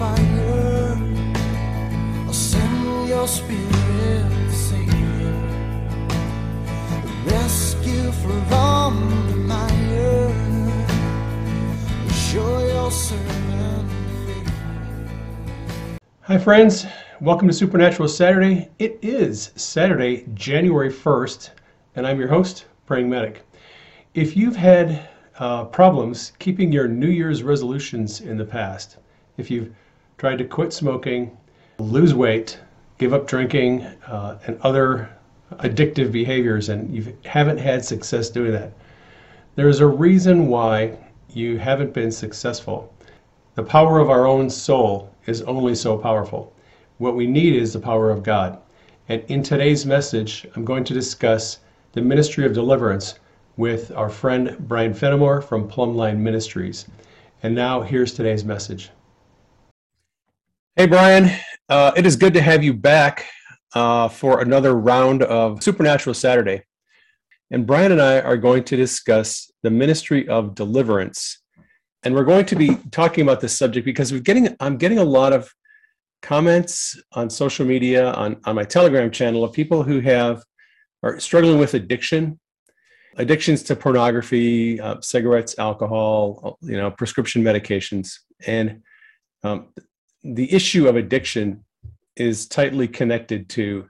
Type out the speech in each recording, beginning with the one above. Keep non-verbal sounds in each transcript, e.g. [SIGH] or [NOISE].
fire. I'll send your spirit, Savior. Rescue from the mire. Show your servant. Hi, friends. Welcome to Supernatural Saturday. It is Saturday, January 1st, and I'm your host, Praying Medic. If you've had uh, problems keeping your New Year's resolutions in the past, if you've tried to quit smoking, lose weight, give up drinking, uh, and other addictive behaviors, and you haven't had success doing that, there's a reason why you haven't been successful. The power of our own soul is only so powerful. What we need is the power of God. And in today's message, I'm going to discuss the ministry of deliverance with our friend Brian Fenimore from Plumbline Ministries. And now, here's today's message. Hey, Brian. Uh, it is good to have you back uh, for another round of Supernatural Saturday. And Brian and I are going to discuss the ministry of deliverance. And we're going to be talking about this subject because we're getting I'm getting a lot of comments on social media, on, on my Telegram channel of people who have are struggling with addiction, addictions to pornography, uh, cigarettes, alcohol, you know, prescription medications, and um, the issue of addiction is tightly connected to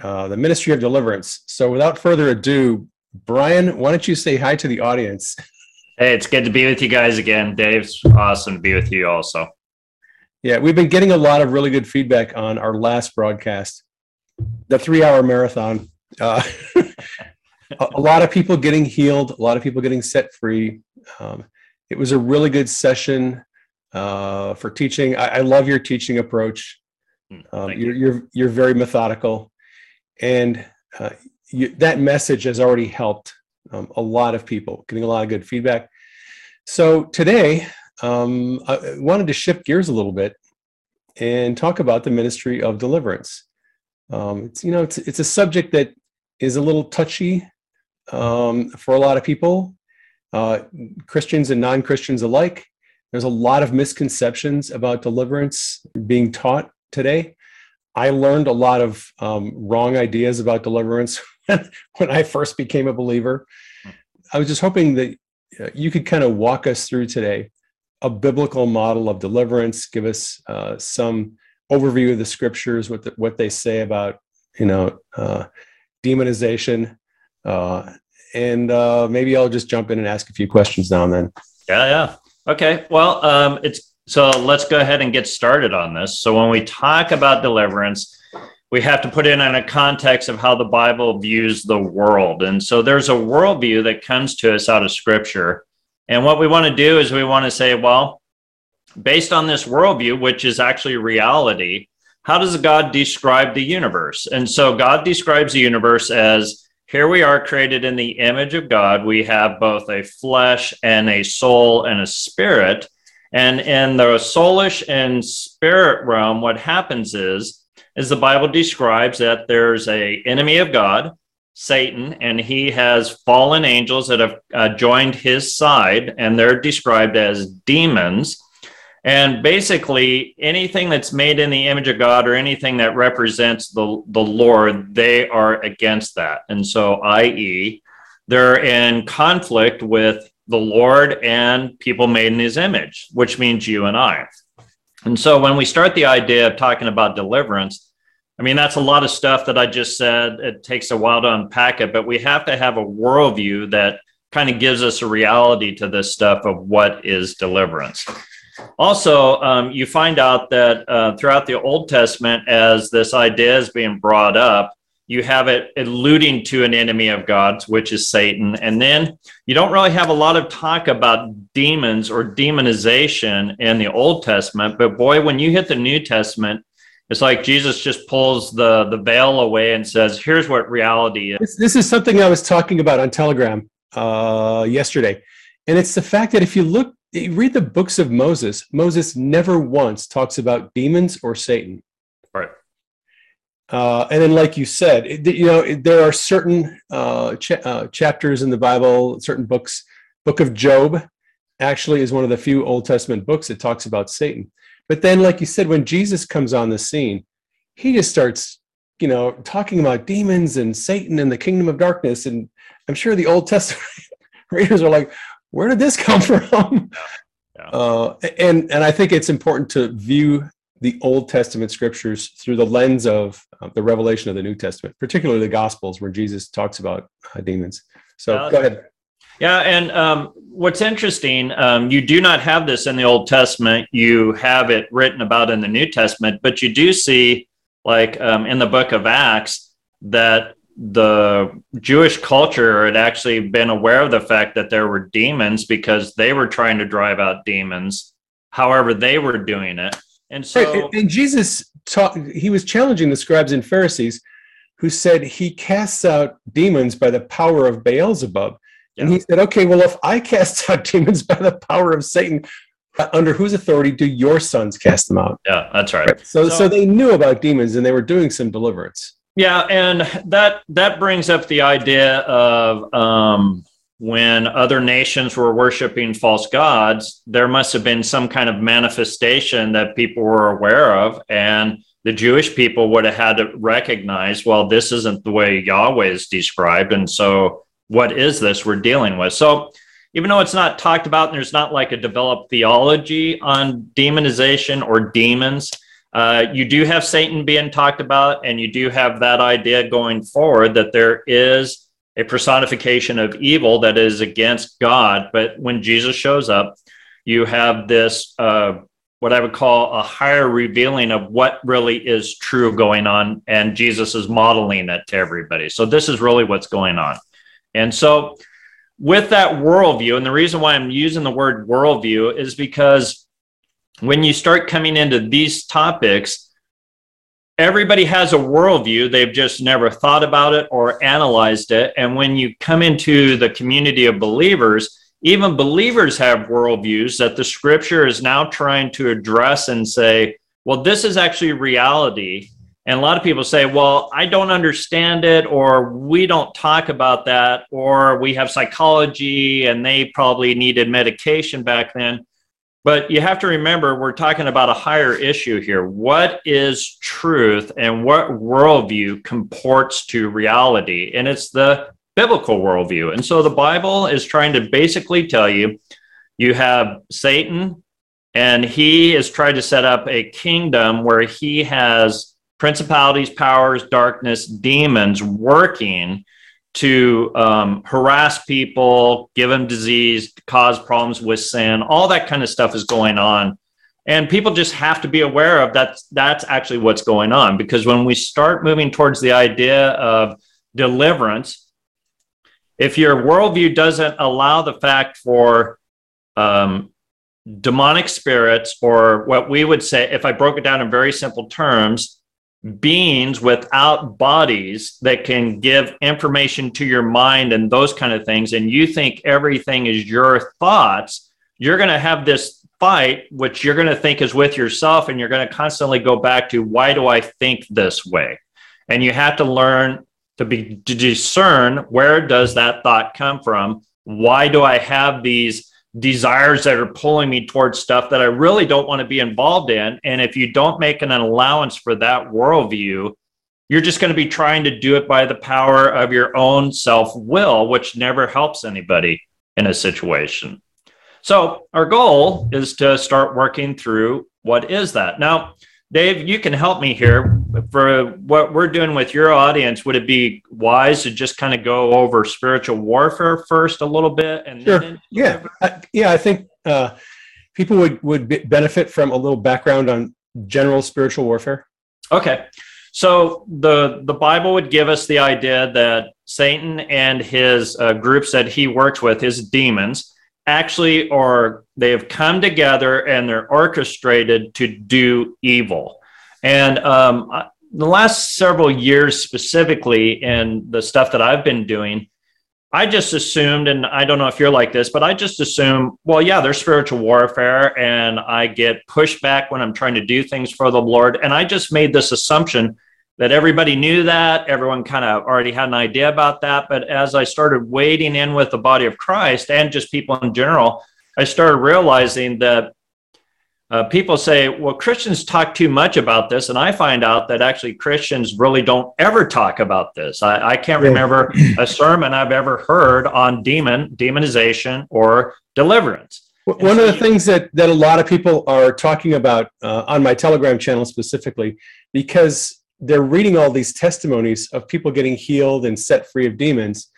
uh, the ministry of deliverance. So, without further ado, Brian, why don't you say hi to the audience? Hey, it's good to be with you guys again. Dave's awesome to be with you also. Yeah, we've been getting a lot of really good feedback on our last broadcast, the three hour marathon. Uh, [LAUGHS] a, a lot of people getting healed, a lot of people getting set free. Um, it was a really good session uh, for teaching. I, I love your teaching approach. Hmm, Um, you're, you. you're you're very methodical, and uh, you, that message has already helped um, a lot of people, getting a lot of good feedback. So today, um, I wanted to shift gears a little bit and talk about the ministry of deliverance. Um, it's you know it's it's a subject that is a little touchy um, for a lot of people, uh, Christians and non-Christians alike. There's a lot of misconceptions about deliverance being taught today. I learned a lot of um, wrong ideas about deliverance [LAUGHS] when I first became a believer. I was just hoping that uh, you could kind of walk us through today a biblical model of deliverance, give us uh, some overview of the scriptures, what the, what they say about you know uh, demonization, uh, and uh, maybe I'll just jump in and ask a few questions now and then. Yeah, yeah. Okay. Well, um, it's so let's go ahead and get started on this. So when we talk about deliverance, we have to put it in a context of how the Bible views the world. And so there's a worldview that comes to us out of scripture. And what we want to do is we want to say, well, based on this worldview, which is actually reality, how does God describe the universe? And so God describes the universe as here we are created in the image of God. We have both a flesh and a soul and a spirit. And in the soulish and spirit realm, what happens is, is the Bible describes that there's a enemy of God, Satan, and he has fallen angels that have uh, joined his side, and they're described as demons. And basically, anything that's made in the image of God or anything that represents the, the Lord, they are against that. And so, i.e., they're in conflict with the Lord and people made in his image, which means you and I. And so, when we start the idea of talking about deliverance, I mean, that's a lot of stuff that I just said. It takes a while to unpack it, but we have to have a worldview that kind of gives us a reality to this stuff of what is deliverance. Also, um, you find out that uh, throughout the Old Testament, as this idea is being brought up, you have it alluding to an enemy of God's, which is Satan. And then you don't really have a lot of talk about demons or demonization in the Old Testament. But boy, when you hit the New Testament, it's like Jesus just pulls the, the veil away and says, here's what reality is. This, this is something I was talking about on Telegram uh, yesterday. And it's the fact that if you look, you read the books of Moses, Moses never once talks about demons or Satan. Right. Uh, and then, like you said, it, you know, it, there are certain uh, cha- uh, chapters in the Bible, certain books. Book of Job actually is one of the few Old Testament books that talks about Satan. But then, like you said, when Jesus comes on the scene, he just starts, you know, talking about demons and Satan and the kingdom of darkness. And I'm sure the Old Testament [LAUGHS] readers are like, where did this [LAUGHS] come from? Yeah. Uh, and and I think it's important to view the Old Testament scriptures through the lens of uh, the revelation of the New Testament, particularly the Gospels, where Jesus talks about uh, demons. So Yeah. go ahead. Yeah, and um, what's interesting, um, you do not have this in the Old Testament. You have it written about in the New Testament, but you do see, like um, in the book of Acts, that the Jewish culture had actually been aware of the fact that there were demons because they were trying to drive out demons. However, they were doing it, and so and- Jesus taught. He was challenging the scribes and Pharisees, who said he casts out demons by the power of Beelzebub. And he said, "Okay, well, if I cast [LAUGHS] out demons by the power of Satan, uh, under whose authority do your sons cast them out?" yeah, that's right. Right. So, So- so they knew about demons, and they were doing some deliverance. Yeah, and that that brings up the idea of um, when other nations were worshiping false gods, there must have been some kind of manifestation that people were aware of, and the Jewish people would have had to recognize, well, this isn't the way Yahweh is described, and so what is this we're dealing with? So. Even though it's not talked about, and there's not like a developed theology on demonization or demons, uh, you do have Satan being talked about, and you do have that idea going forward that there is a personification of evil that is against God. But when Jesus shows up, you have this, uh, what I would call a higher revealing of what really is true going on, and Jesus is modeling it to everybody. So, this is really what's going on. And so, with that worldview, and the reason why I'm using the word worldview is because when you start coming into these topics, everybody has a worldview. They've just never thought about it or analyzed it. And when you come into the community of believers, even believers have worldviews that the scripture is now trying to address and say, well, this is actually reality. And a lot of people say, well, I don't understand it, or we don't talk about that, or we have psychology and they probably needed medication back then. But you have to remember, we're talking about a higher issue here. What is truth and what worldview comports to reality? And it's the biblical worldview. And so the Bible is trying to basically tell you you have Satan, and he is trying to set up a kingdom where he has principalities, powers, darkness, demons working to um, harass people, give them disease, cause problems with sin. All that kind of stuff is going on. And people just have to be aware of that. That's actually what's going on. Because when we start moving towards the idea of deliverance, if your worldview doesn't allow the fact for um, demonic spirits, or what we would say, if I broke it down in very simple terms, beings without bodies that can give information to your mind and those kind of things, and you think everything is your thoughts, you're going to have this fight, which you're going to think is with yourself, and you're going to constantly go back to, why do I think this way? And you have to learn to be to discern where does that thought come from? Why do I have these desires that are pulling me towards stuff that I really don't want to be involved in. And if you don't make an allowance for that worldview, you're just going to be trying to do it by the power of your own self will, which never helps anybody in a situation. So, our goal is to start working through what is that. Now, Dave, you can help me here for what we're doing with your audience. Would it be wise to just kind of go over spiritual warfare first a little bit and Sure. then Yeah, I, yeah. I think uh, people would would be- benefit from a little background on general spiritual warfare. Okay. So the the Bible would give us the idea that Satan and his uh, groups that he works with, his demons, actually are they have come together and they're orchestrated to do evil. And um, I- the last several years, specifically in the stuff that I've been doing, I just assumed, and I don't know if you're like this, but I just assume, well, yeah, there's spiritual warfare, and I get pushback when I'm trying to do things for the Lord. And I just made this assumption that everybody knew that, everyone kind of already had an idea about that. But as I started wading in with the body of Christ and just people in general, I started realizing that uh, people say, well, Christians talk too much about this. And I find out that actually Christians really don't ever talk about this. I, I can't Yeah. remember a [CLEARS THROAT] sermon I've ever heard on demon, demonization, or deliverance. One of the things that, that a lot of people are talking about uh, on my Telegram channel specifically, because they're reading all these testimonies of people getting healed and set free of demons,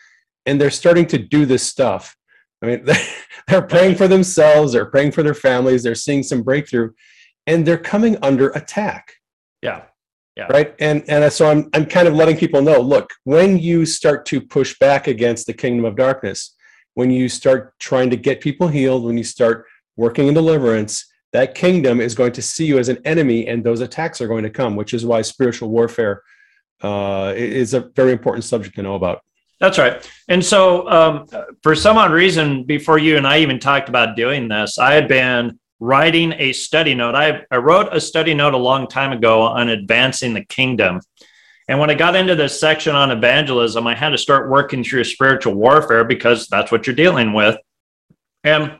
and they're starting to do this stuff. I mean, [LAUGHS] they're praying for themselves, they're praying for their families, they're seeing some breakthrough, and they're coming under attack. Yeah. Yeah. right and and so i'm i'm kind of letting people know look when you start to push back against the kingdom of darkness when you start trying to get people healed when you start working in deliverance that kingdom is going to see you as an enemy and those attacks are going to come which is why spiritual warfare uh, is a very important subject to know about That's right. And so, um, for some odd reason, before you and I even talked about doing this, I had been writing a study note. I, I wrote a study note a long time ago on advancing the kingdom. And when I got into this section on evangelism, I had to start working through spiritual warfare because that's what you're dealing with. And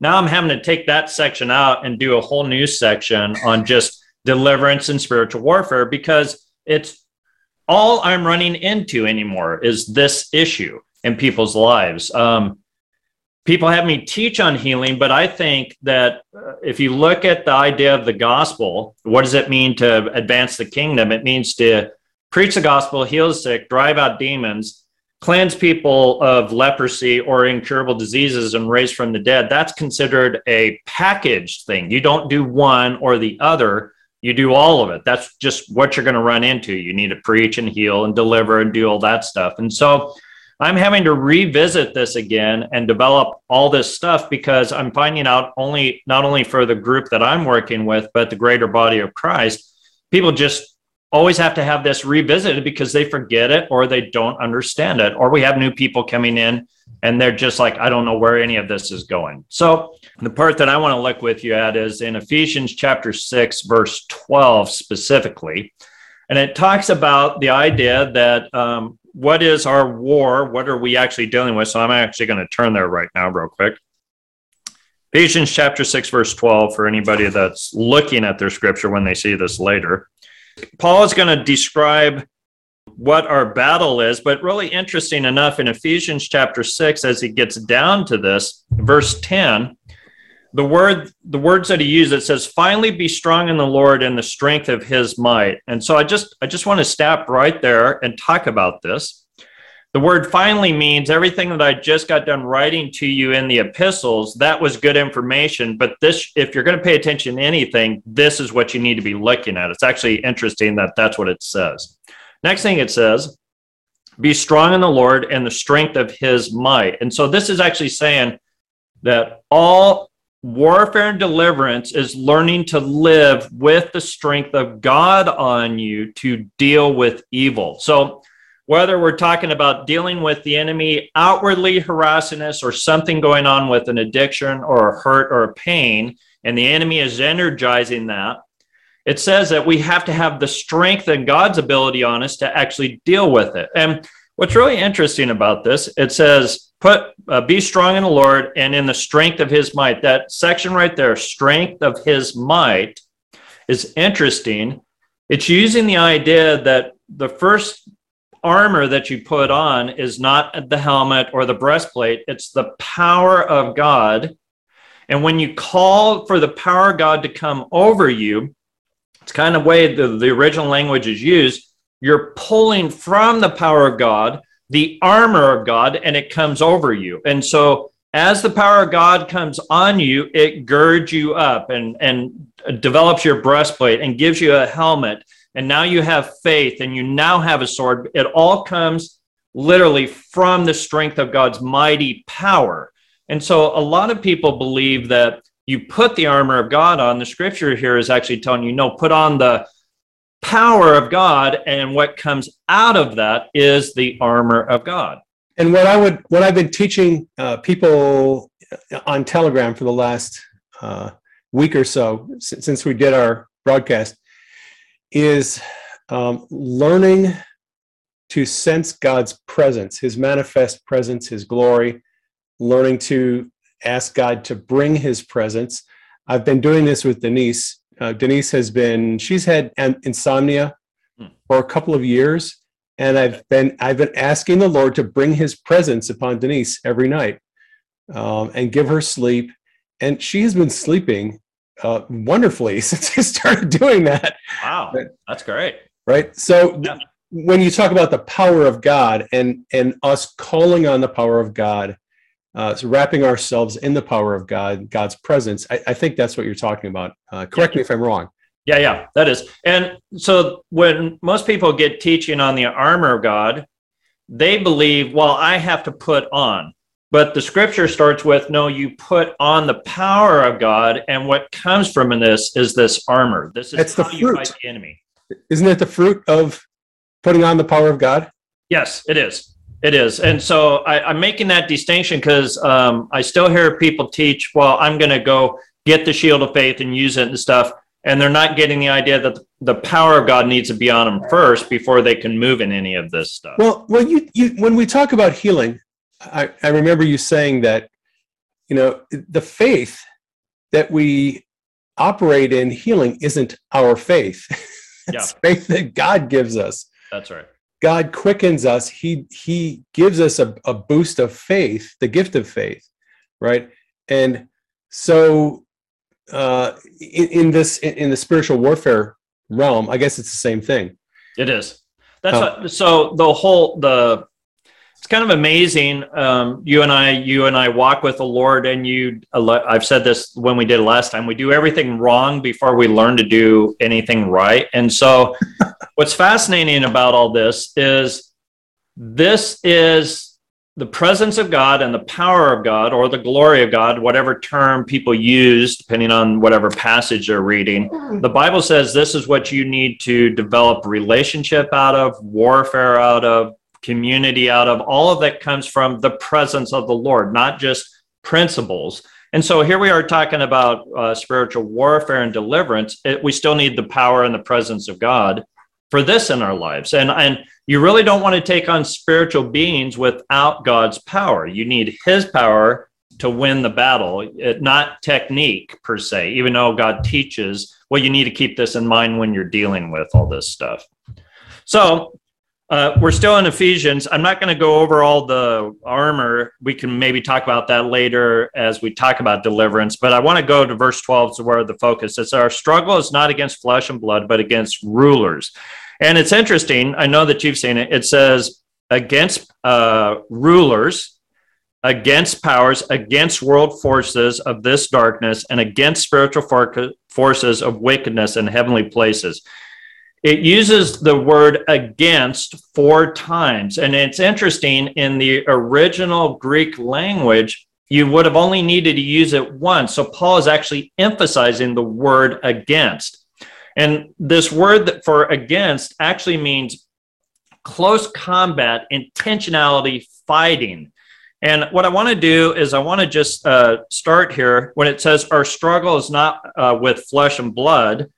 now I'm having to take that section out and do a whole new section on just deliverance and spiritual warfare because it's all I'm running into anymore is this issue in people's lives. Um, people have me teach on healing, but I think that uh, if you look at the idea of the gospel, what does it mean to advance the kingdom? It means to preach the gospel, heal the sick, drive out demons, cleanse people of leprosy or incurable diseases, and raise from the dead. That's considered a packaged thing. You don't do one or the other you do all of it. That's just what you're going to run into. You need to preach and heal and deliver and do all that stuff. And so I'm having to revisit this again and develop all this stuff because I'm finding out only not only for the group that I'm working with, but the greater body of Christ, people just always have to have this revisited because they forget it or they don't understand it. Or we have new people coming in and they're just like, I don't know where any of this is going. So the part that I want to look with you at is in Ephesians chapter 6, verse 12 specifically. And it talks about the idea that um, what is our war? What are we actually dealing with? So I'm actually going to turn there right now, real quick. Ephesians chapter 6, verse 12, for anybody that's looking at their scripture when they see this later. Paul is going to describe what our battle is, but really interesting enough in Ephesians chapter 6, as he gets down to this, verse 10, the word the words that he uses it says finally be strong in the lord and the strength of his might. And so i just i just want to stop right there and talk about this. The word finally means everything that i just got done writing to you in the epistles that was good information but this if you're going to pay attention to anything this is what you need to be looking at. It's actually interesting that that's what it says next thing it says be strong in the lord and the strength of his might and so this is actually saying that all warfare and deliverance is learning to live with the strength of God on you to deal with evil. So, whether we're talking about dealing with the enemy outwardly harassing us or something going on with an addiction or a hurt or a pain, and the enemy is energizing that, it says that we have to have the strength and God's ability on us to actually deal with it. And what's really interesting about this, it says, put uh, be strong in the lord and in the strength of his might. That section right there strength of his might is interesting. It's using the idea that the first armor that you put on is not the helmet or the breastplate. It's the power of god. And when you call for the power of god to come over you it's kind of way the, the original language is used you're pulling from the power of god the armor of God and it comes over you. And so as the power of God comes on you, it girds you up and, and develops your breastplate and gives you a helmet. And now you have faith and you now have a sword. It all comes literally from the strength of God's mighty power. And so a lot of people believe that you put the armor of God on. The scripture here is actually telling you, no, put on the power of God, and what comes out of that is the armor of God. And what I would, what I've been teaching uh, people on Telegram for the last uh, week or so since, since we did our broadcast is um, learning to sense God's presence, His manifest presence, His glory, learning to ask God to bring His presence. I've been doing this with Denise. Uh, Denise has been she's had an- insomnia Hmm. for a couple of years, and I've been I've been asking the Lord to bring His presence upon Denise every night um, and give her sleep, and she has been sleeping uh, wonderfully [LAUGHS] since I started doing that. Wow, that's great. Right. So Yeah. when you talk about the power of God and and us calling on the power of God, uh, so wrapping ourselves in the power of God, God's presence, I, I think that's what you're talking about. Uh, correct me if I'm wrong. Yeah, yeah, that is. And so when most people get teaching on the armor of God, they believe, well, I have to put on. But the scripture starts with, no, you put on the power of God. And what comes from in this is this armor. This is the how you fruit. fight the enemy. Isn't it the fruit of putting on the power of God? Yes, it is. It is. And so I, I'm making that distinction because um, I still hear people teach, well, I'm going to go get the shield of faith and use it and stuff. And they're not getting the idea that the power of God needs to be on them first before they can move in any of this stuff. Well, well, you, you when we talk about healing, I, I remember you saying that, you know, the faith that we operate in healing isn't our faith. [LAUGHS] it's faith that God gives us. That's right. God quickens us. He He gives us a, a boost of faith, the gift of faith, right? And so, uh, in, in this in, in the spiritual warfare realm, I guess it's the same thing. It is. That's Oh. what, so the whole the it's kind of amazing. Um, you and I, you and I walk with the Lord, and you. I've said this when we did last time. We do everything wrong before we learn to do anything right. And so, [LAUGHS] what's fascinating about all this is this is the presence of God and the power of God, or the glory of God, whatever term people use, depending on whatever passage they're reading the bible says this is what you need to develop relationship out of warfare out of community out of. All of that comes from the presence of the lord not just principles. And so here we are talking about uh, spiritual warfare and deliverance. It, we still need the power and the presence of god for this in our lives. And and you really don't want to take on spiritual beings without god's power. You need his power to win the battle, it, not technique per se, even though God teaches, well, you need to keep this in mind when you're dealing with all this stuff. So uh, we're still in Ephesians. I'm not going to go over all the armor. We can maybe talk about that later as we talk about deliverance, but I want to go to verse 12 to where the focus is. Our struggle is not against flesh and blood, but against rulers. And it's interesting. I know that you've seen it. It says against uh, rulers, against powers, against world forces of this darkness, and against spiritual for- forces of wickedness in heavenly places. It uses the word against four times. And it's interesting in the original Greek language, you would have only needed to use it once. So Paul is actually emphasizing the word against. And this word for against actually means close combat, intentionality, fighting. And what I want to do is I want to just uh, start here when it says our struggle is not uh, with flesh and blood.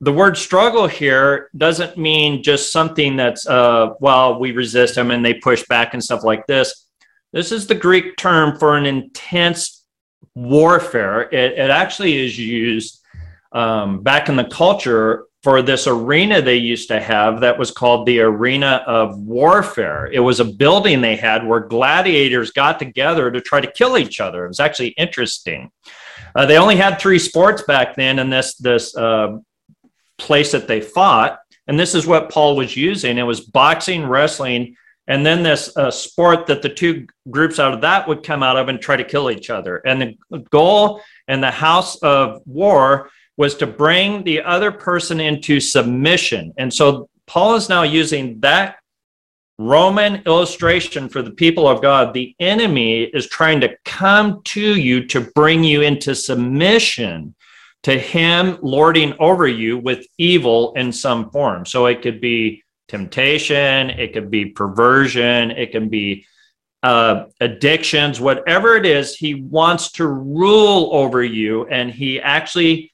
The word struggle here doesn't mean just something that's, uh, well, we resist them and they push back and stuff like this. This is the Greek term for an intense warfare. It, it actually is used um, back in the culture for this arena they used to have that was called the arena of warfare. It was a building they had where gladiators got together to try to kill each other. It was actually interesting. Uh, they only had three sports back then and this this uh, place that they fought, and this is what Paul was using. It was boxing, wrestling, and then this uh, sport that the two groups out of that would come out of and try to kill each other. And the goal in the house of war was to bring the other person into submission. And so Paul is now using that Roman illustration for the people of God. The enemy is trying to come to you to bring you into submission to him lording over you with evil in some form. So it could be temptation, it could be perversion, it can be uh, addictions, whatever it is, he wants to rule over you. And he actually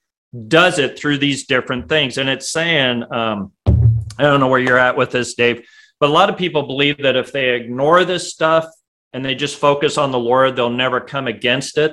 does it through these different things. And it's saying, um, I don't know where you're at with this, Dave, but a lot of people believe that if they ignore this stuff and they just focus on the Lord, they'll never come against it.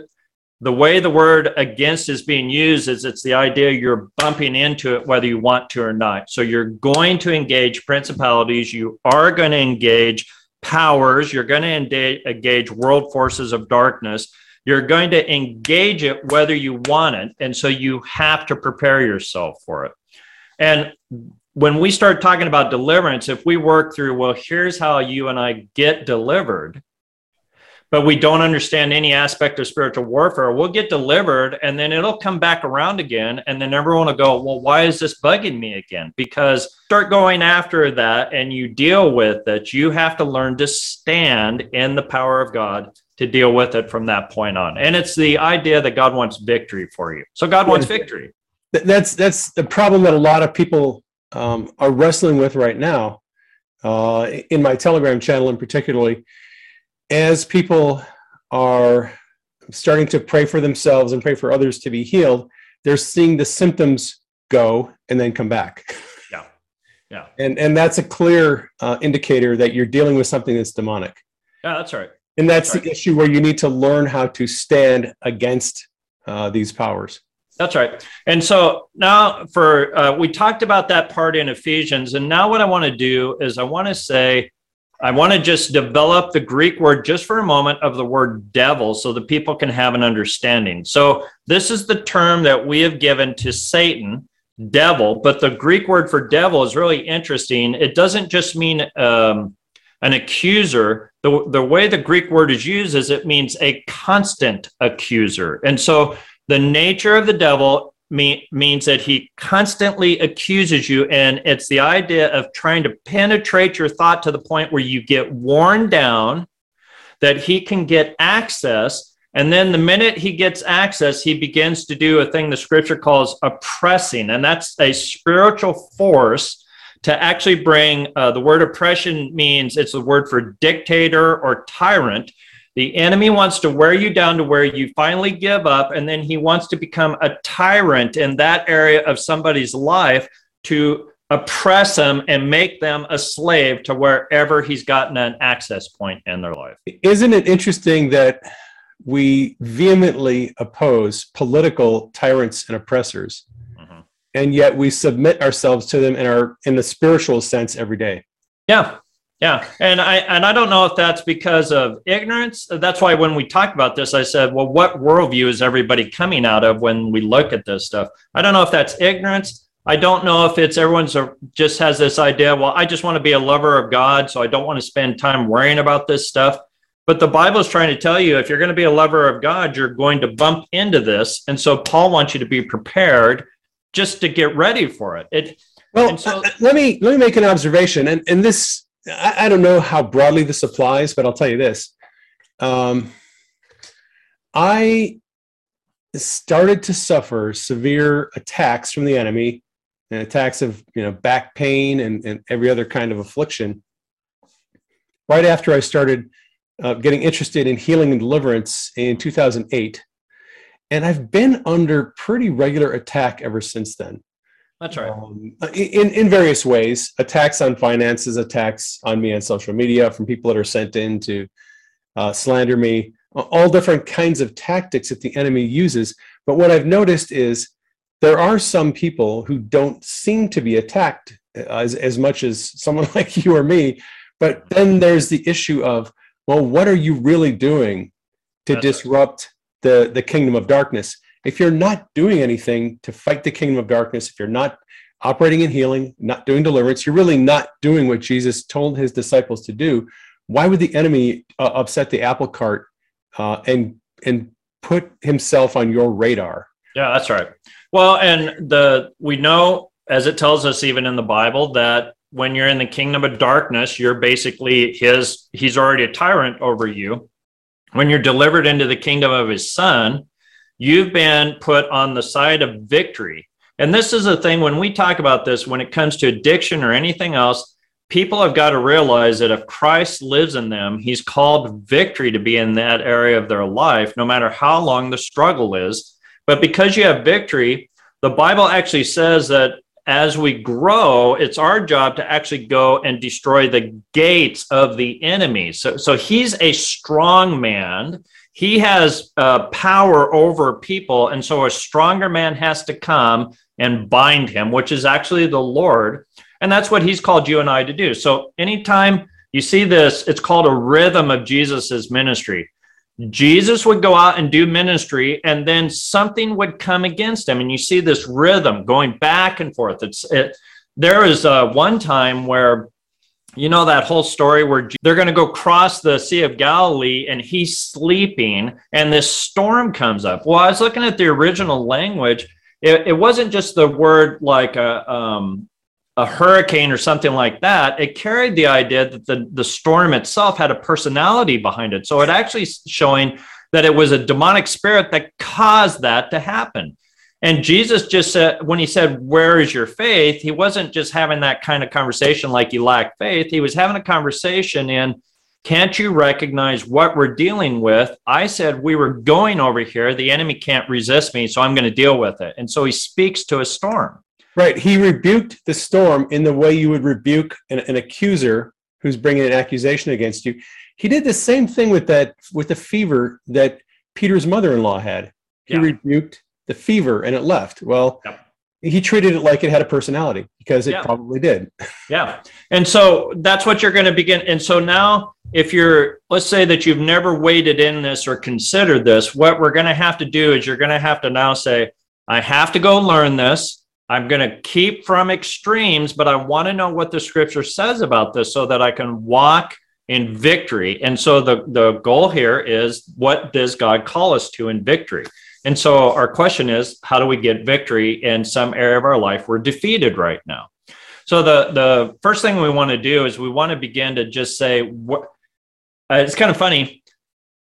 The way the word against is being used is it's the idea you're bumping into it whether you want to or not. So you're going to engage principalities, you are going to engage powers, you're going to engage world forces of darkness. You're going to engage it whether you want it. And so you have to prepare yourself for it. And when we start talking about deliverance, if we work through, well, here's how you and I get delivered, but we don't understand any aspect of spiritual warfare, we'll get delivered and then it'll come back around again. And then everyone will go, well, why is this bugging me again? Because start going after that and you deal with it, you have to learn to stand in the power of God to deal with it from that point on. And it's the idea that God wants victory for you. So God wants victory. That's that's the problem that a lot of people um, are wrestling with right now. Uh, in my Telegram channel, in particularly, as people are starting to pray for themselves and pray for others to be healed, they're seeing the symptoms go and then come back. Yeah. Yeah. And and that's a clear uh, indicator that you're dealing with something that's demonic. Yeah, that's right. And that's, That's the issue where you need to learn how to stand against uh, these powers. That's right. And so now for uh, we talked about that part in Ephesians, and now what I want to do is I want to say I want to just develop the Greek word just for a moment of the word devil so that people can have an understanding. So this is the term that we have given to Satan, devil, but the Greek word for devil is really interesting. It doesn't just mean um, an accuser. The, the way the Greek word is used is it means a constant accuser. And so the nature of the devil mean, means that he constantly accuses you. And it's the idea of trying to penetrate your thought to the point where you get worn down, that he can get access. And then the minute he gets access, he begins to do a thing the scripture calls oppressing. And that's a spiritual force to actually bring uh, the word oppression means it's the word for dictator or tyrant. The enemy wants to wear you down to where you finally give up, and then he wants to become a tyrant in that area of somebody's life to oppress them and make them a slave to wherever he's gotten an access point in their life. Isn't it interesting that we vehemently oppose political tyrants and oppressors, Mhm. and yet we submit ourselves to them in our in the spiritual sense every day? Yeah. Yeah. And I and I don't know if that's because of ignorance. That's why when we talked about this, I said, well, what worldview is everybody coming out of when we look at this stuff? I don't know if that's ignorance. I don't know if it's everyone's a, just has this idea, well, I just want to be a lover of God, so I don't want to spend time worrying about this stuff. But the Bible is trying to tell you if you're going to be a lover of God, you're going to bump into this. And so Paul wants you to be prepared just to get ready for it. It Well, so- uh, let me let me make an observation, and and this I, I don't know how broadly this applies, but I'll tell you this: um, I started to suffer severe attacks from the enemy, and attacks of you know back pain and, and every other kind of affliction. Right after I started uh, getting interested in healing and deliverance in 2008, and I've been under pretty regular attack ever since then that's right. um, in in various ways attacks on finances attacks on me on social media from people that are sent in to uh, slander me all different kinds of tactics that the enemy uses but what i've noticed is there are some people who don't seem to be attacked as, as much as someone [LAUGHS] like you or me but then there's the issue of well what are you really doing to That's right. disrupt the the kingdom of darkness if you're not doing anything to fight the kingdom of darkness, if you're not operating in healing, not doing deliverance, you're really not doing what Jesus told his disciples to do. Why would the enemy uh, upset the apple cart uh, and and put himself on your radar? Yeah, that's right. Well, and the we know as it tells us even in the Bible that when you're in the kingdom of darkness, you're basically his he's already a tyrant over you. When you're delivered into the kingdom of his son, you've been put on the side of victory. And this is a thing when we talk about this when it comes to addiction or anything else, people have got to realize that if Christ lives in them, he's called victory to be in that area of their life, no matter how long the struggle is. But because you have victory, the Bible actually says that as we grow, it's our job to actually go and destroy the gates of the enemy. So, so he's a strong man. He has uh, power over people. And so a stronger man has to come and bind him, which is actually the Lord. And that's what he's called you and I to do. So anytime you see this, it's called a rhythm of Jesus's ministry. Jesus would go out and do ministry, and then something would come against him, and you see this rhythm going back and forth. It's it. There is uh, one time where, you know, that whole story where they're going to go cross the Sea of Galilee, and he's sleeping, and this storm comes up. Well, I was looking at the original language. It, it wasn't just the word like a um, a hurricane or something like that, it carried the idea that the, the storm itself had a personality behind it. So it actually showing that it was a demonic spirit that caused that to happen. And Jesus just said, when he said, Where is your faith? He wasn't just having that kind of conversation like you lack faith. He was having a conversation in, Can't you recognize what we're dealing with? I said, We were going over here. The enemy can't resist me, so I'm going to deal with it. And so he speaks to a storm. Right. He rebuked the storm in the way you would rebuke an, an accuser who's bringing an accusation against you. He did the same thing with that with the fever that Peter's mother-in-law had. He Yeah. rebuked the fever and it left. Well, Yep. he treated it like it had a personality because it Yeah. probably did. [LAUGHS] Yeah. And so that's what you're going to begin. And so now, if you're, let's say that you've never waded in this or considered this, what we're going to have to do is you're going to have to now say, I have to go learn this. I'm going to keep from extremes, but I want to know what the scripture says about this so that I can walk in victory. And so the, the goal here is what does God call us to in victory? And so our question is, how do we get victory in some area of our life we're defeated right now? So the the first thing we want to do is we want to begin to just say what uh, it's kind of funny.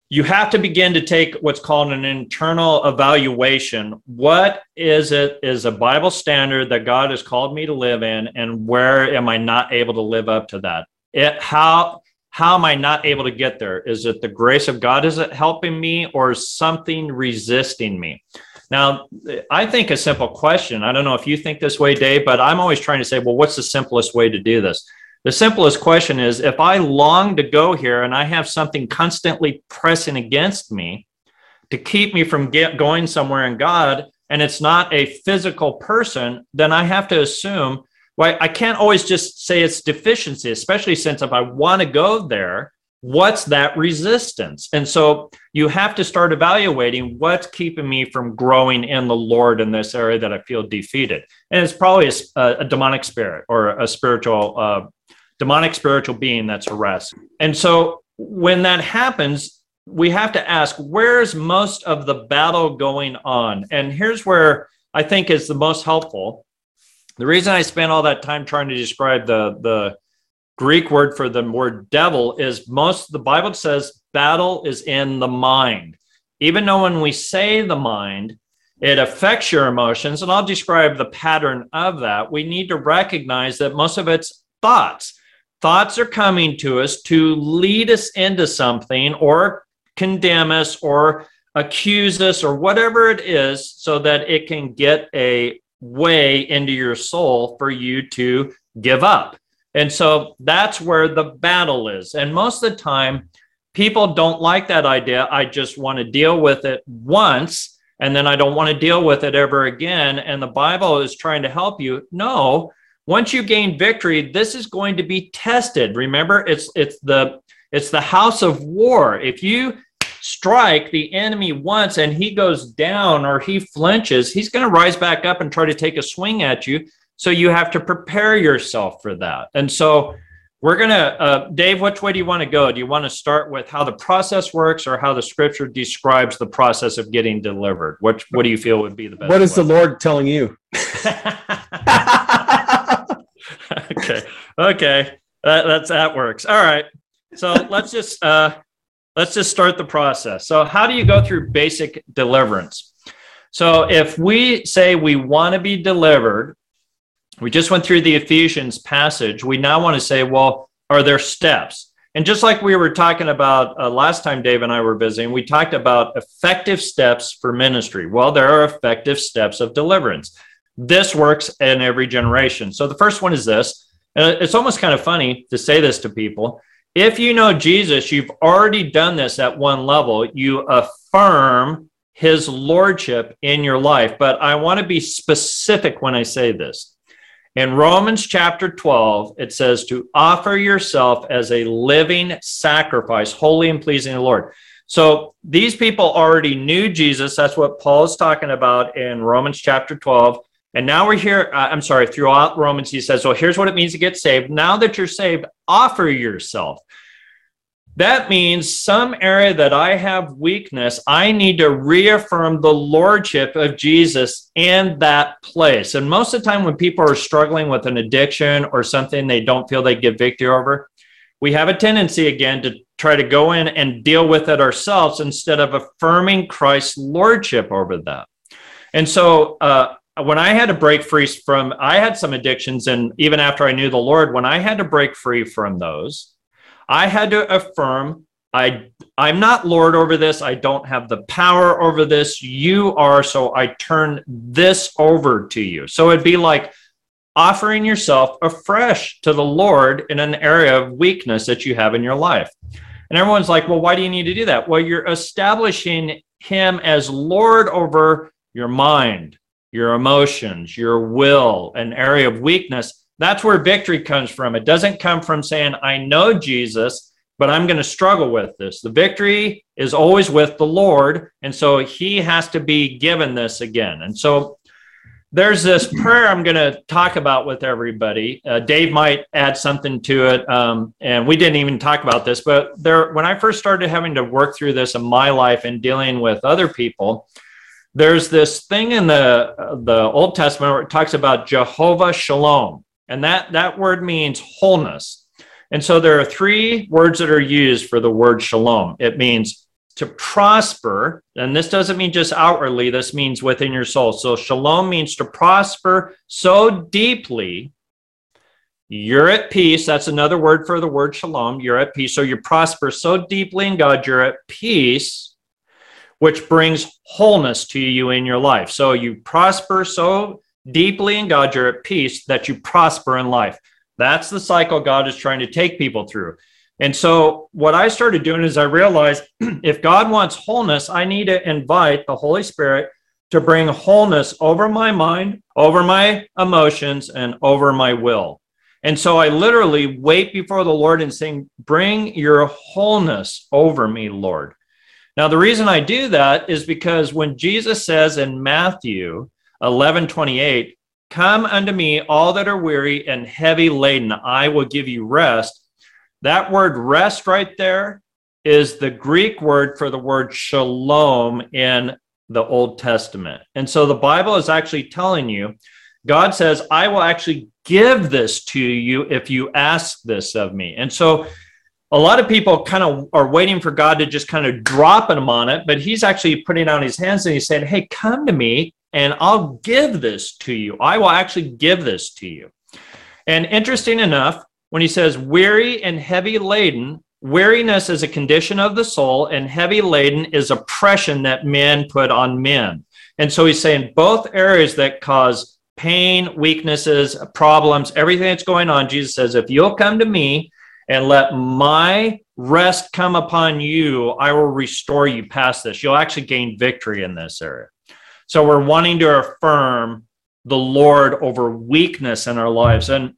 You have to begin to take what's called an internal evaluation. What is it is a Bible standard that God has called me to live in, and where am I not able to live up to that? It how how am I not able to get there? Is it the grace of God? Is it helping me, or is something resisting me? Now, I think a simple question. I don't know if you think this way, Dave, but I'm always trying to say, well, what's the simplest way to do this? The simplest question is if I long to go here and I have something constantly pressing against me to keep me from get, going somewhere in God, and it's not a physical person, then I have to assume, I can't always just say it's deficiency, especially since if I want to go there, what's that resistance? And so you have to start evaluating what's keeping me from growing in the Lord in this area that I feel defeated. And it's probably a, a demonic spirit or a spiritual, uh, demonic spiritual being that's harassed. And so when that happens, we have to ask, where's most of the battle going on? And here's where I think is the most helpful. The reason I spent all that time trying to describe the, the Greek word for the word devil is most the Bible says battle is in the mind. Even though when we say the mind, it affects your emotions, and I'll describe the pattern of that. We need to recognize that most of it's thoughts. Thoughts are coming to us to lead us into something or condemn us or accuse us or whatever it is so that it can get a way into your soul for you to give up. And so that's where the battle is. And most of the time, people don't like that idea. I just want to deal with it once and then I don't want to deal with it ever again. And the Bible is trying to help you. No, once you gain victory, this is going to be tested. Remember, it's it's the it's the house of war. If you strike the enemy once and he goes down or he flinches, he's going to rise back up and try to take a swing at you. So you have to prepare yourself for that. And so we're going to, uh, Dave, which way do you want to go? Do you want to start with how the process works or how the scripture describes the process of getting delivered? What, what do you feel would be the best? What is the? Lord telling you? [LAUGHS] [LAUGHS] okay. Okay. That, that's, that works. All right. So let's just, uh, let's just start the process. So how do you go through basic deliverance? So if we say we want to be delivered, we just went through the Ephesians passage. We now want to say, well, are there steps? And just like we were talking about uh, last time Dave and I were visiting, we talked about effective steps for ministry. Well, there are effective steps of deliverance. This works in every generation. So the first one is this. And it's almost kind of funny to say this to people. If you know Jesus, you've already done this at one level. You affirm his lordship in your life. But I want to be specific when I say this. In Romans chapter 12, it says to offer yourself as a living sacrifice, holy and pleasing to the Lord. So these people already knew Jesus. That's what Paul is talking about in Romans chapter 12. And now we're here, uh, I'm sorry, throughout Romans, he says, well, here's what it means to get saved. Now that you're saved, offer yourself. That means some area that I have weakness, I need to reaffirm the lordship of Jesus in that place. And most of the time, when people are struggling with an addiction or something they don't feel they get victory over, we have a tendency again to try to go in and deal with it ourselves instead of affirming Christ's lordship over that. And so, uh, when I had to break free from, I had some addictions, and even after I knew the Lord, when I had to break free from those, I had to affirm, I, I'm not Lord over this. I don't have the power over this. You are, so I turn this over to you. So it'd be like offering yourself afresh to the Lord in an area of weakness that you have in your life. And everyone's like, well, why do you need to do that? Well, you're establishing him as Lord over your mind, your emotions, your will, an area of weakness. That's where victory comes from. It doesn't come from saying, I know Jesus, but I'm going to struggle with this. The victory is always with the Lord. And so he has to be given this again. And so there's this prayer I'm going to talk about with everybody. Uh, Dave might add something to it, um, and we didn't even talk about this. But there, when I first started having to work through this in my life and dealing with other people, there's this thing in the the Old Testament where it talks about Jehovah Shalom, and that that word means wholeness. And so there are three words that are used for the word shalom. It means to prosper. And this doesn't mean just outwardly, this means within your soul. So shalom means to prosper so deeply. You're at peace. That's another word for the word shalom. You're at peace. So you prosper so deeply in God, you're at peace, which brings wholeness to you in your life. So you prosper so deeply in God, you're at peace that you prosper in life. That's the cycle God is trying to take people through. And so, what I started doing is I realized [CLEARS THROAT] if God wants wholeness, I need to invite the Holy Spirit to bring wholeness over my mind, over my emotions, and over my will. And so I literally wait before the Lord and saying, Bring your wholeness over me, Lord. Now, the reason I do that is because when Jesus says in Matthew 11 28, Come unto me, all that are weary and heavy laden, I will give you rest that word rest right there is the Greek word for the word shalom in the Old Testament. And so the Bible is actually telling you, God says, I will actually give this to you if you ask this of me. And so a lot of people kind of are waiting for God to just kind of drop them on it, but he's actually putting out his hands and he's saying, Hey, come to me and I'll give this to you. I will actually give this to you. And interesting enough, when he says weary and heavy laden, weariness is a condition of the soul, and heavy laden is oppression that men put on men. And so he's saying both areas that cause pain, weaknesses, problems, everything that's going on, Jesus says, if you'll come to me and let my rest come upon you, I will restore you past this. You'll actually gain victory in this area. So we're wanting to affirm the Lord over weakness in our lives. And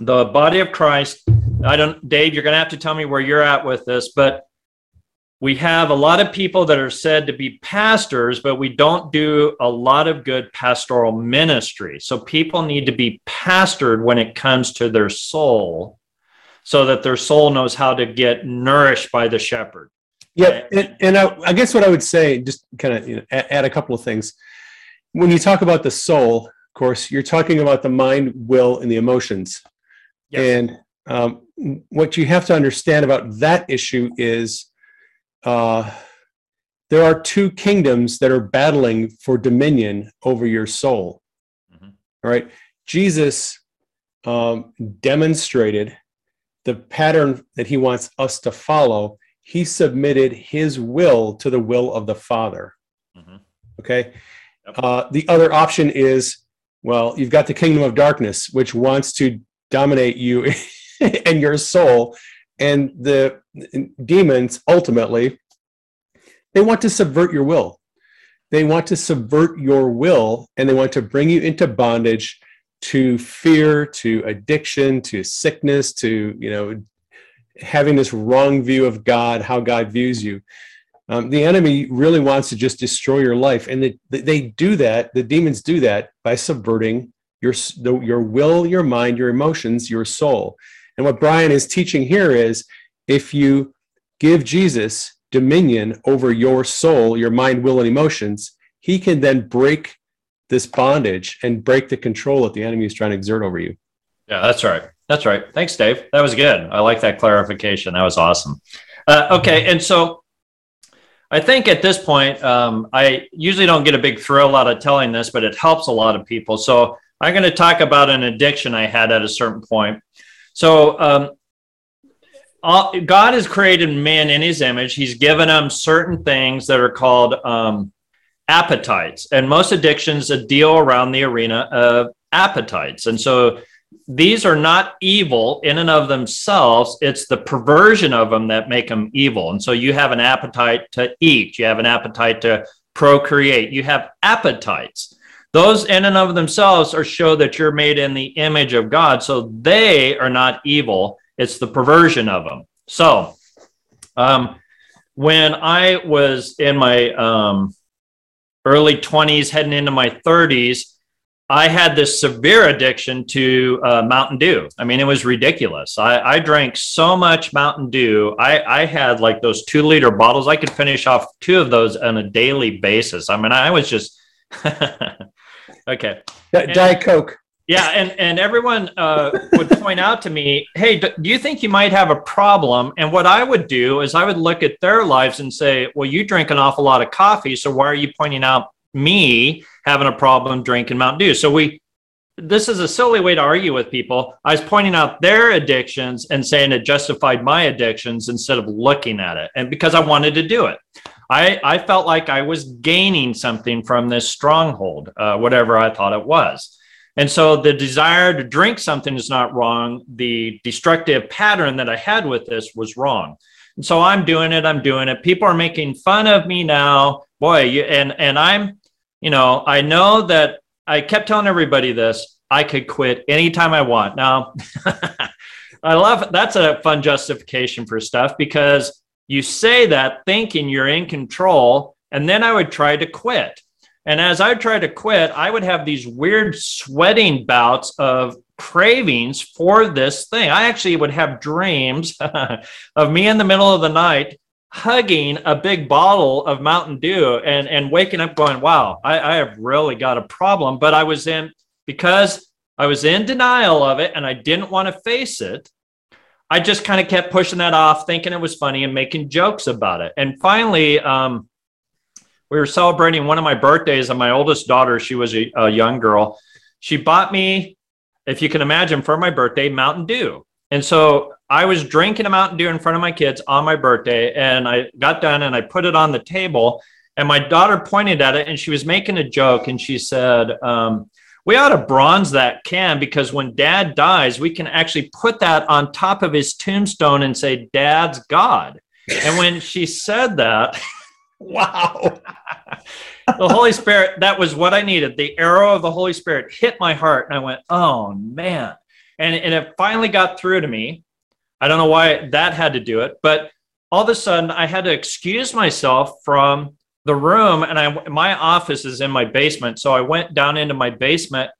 the body of Christ. I don't, Dave, you're going to have to tell me where you're at with this, but we have a lot of people that are said to be pastors, but we don't do a lot of good pastoral ministry. So people need to be pastored when it comes to their soul so that their soul knows how to get nourished by the shepherd. Yeah. And, and I, I, guess what I would say, just kind of you know, add a couple of things. When you talk about the soul, of course, you're talking about the mind, will, and the emotions. Yes. And um, what you have to understand about that issue is uh, there are two kingdoms that are battling for dominion over your soul. Mm-hmm. All right. Jesus um, demonstrated the pattern that he wants us to follow. He submitted his will to the will of the Father. Mm-hmm. Okay. Yep. Uh, the other option is Well, you've got the kingdom of darkness, which wants to dominate you [LAUGHS] and your soul. And the demons ultimately, they want to subvert your will. They want to subvert your will and they want to bring you into bondage to fear, to addiction, to sickness, to, you know, having this wrong view of God, how God views you. Um, the enemy really wants to just destroy your life, and they, they do that. The demons do that by subverting your your will, your mind, your emotions, your soul. And what Brian is teaching here is, if you give Jesus dominion over your soul, your mind, will, and emotions, he can then break this bondage and break the control that the enemy is trying to exert over you. Yeah, that's right. That's right. Thanks, Dave. That was good. I like that clarification. That was awesome. Uh, okay, and so I think at this point, um, I usually don't get a big thrill out of telling this, but it helps a lot of people. So I'm going to talk about an addiction I had at a certain point. So um, all, God has created man in His image. He's given them certain things that are called um, appetites, and most addictions deal around the arena of appetites. And so these are not evil in and of themselves. It's the perversion of them that make them evil. And so you have an appetite to eat, you have an appetite to procreate, you have appetites. Those in and of themselves are show that you're made in the image of God. So they are not evil. It's the perversion of them. So um, when I was in my um, early 20s, heading into my 30s, I had this severe addiction to uh, Mountain Dew. I mean, it was ridiculous. I, I drank so much Mountain Dew. I, I, had like those two liter bottles. I could finish off two of those on a daily basis. I mean, I was just [LAUGHS] okay. Diet Coke. Yeah, and and everyone uh, would point out to me, "Hey, do you think you might have a problem?" And what I would do is I would look at their lives and say, "Well, you drink an awful lot of coffee, so why are you pointing out me having a problem drinking Mountain Dew. So we this is a silly way to argue with people. I was pointing out their addictions and saying it justified my addictions instead of looking at it. And because I wanted to do it, I, I felt like I was gaining something from this stronghold, uh, whatever I thought it was. And so the desire to drink something is not wrong. The destructive pattern that I had with this was wrong. And so I'm doing it. I'm doing it. People are making fun of me now. Boy, you, and, and I'm you know, I know that I kept telling everybody this I could quit anytime I want. Now, [LAUGHS] I love that's a fun justification for stuff because you say that thinking you're in control, and then I would try to quit. And as I tried to quit, I would have these weird sweating bouts of cravings for this thing. I actually would have dreams [LAUGHS] of me in the middle of the night hugging a big bottle of Mountain Dew and, and waking up going, wow, I, I have really got a problem. But I was in, because I was in denial of it and I didn't want to face it, I just kind of kept pushing that off, thinking it was funny and making jokes about it. And finally, um, we were celebrating one of my birthdays, and my oldest daughter, she was a, a young girl, she bought me, if you can imagine, for my birthday, Mountain Dew. And so I was drinking a Mountain Dew in front of my kids on my birthday, and I got done and I put it on the table. And my daughter pointed at it and she was making a joke and she said, um, We ought to bronze that can because when dad dies, we can actually put that on top of his tombstone and say, Dad's God. And when she said that, [LAUGHS] wow, the Holy Spirit, that was what I needed. The arrow of the Holy Spirit hit my heart. And I went, Oh man. And, and it finally got through to me I don't know why that had to do it, but all of a sudden I had to excuse myself from the room and I my office is in my basement. So I went down into my basement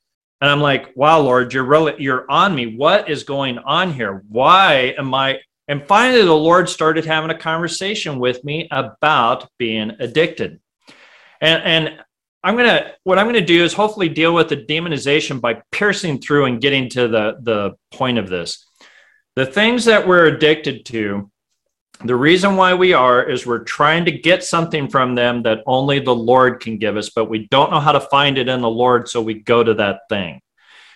and I'm like, wow, Lord, you're really you're on me. What is going on here? Why am I and finally the Lord started having a conversation with me about being addicted. And and I'm gonna what I'm gonna do is hopefully deal with the demonization by piercing through and getting to the the point of this. The things that we're addicted to, the reason why we are is we're trying to get something from them that only the Lord can give us, but we don't know how to find it in the Lord, so we go to that thing.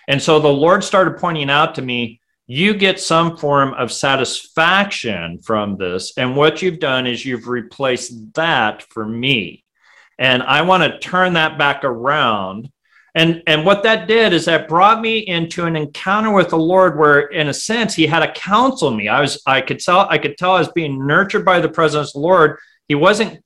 And so the Lord started pointing out to me, you get some form of satisfaction from this. And what you've done is you've replaced that for me. And I want to turn that back around And and what that did is that brought me into an encounter with the Lord where in a sense he had to counsel me. I was I could tell I could tell I was being nurtured by the presence of the Lord. He wasn't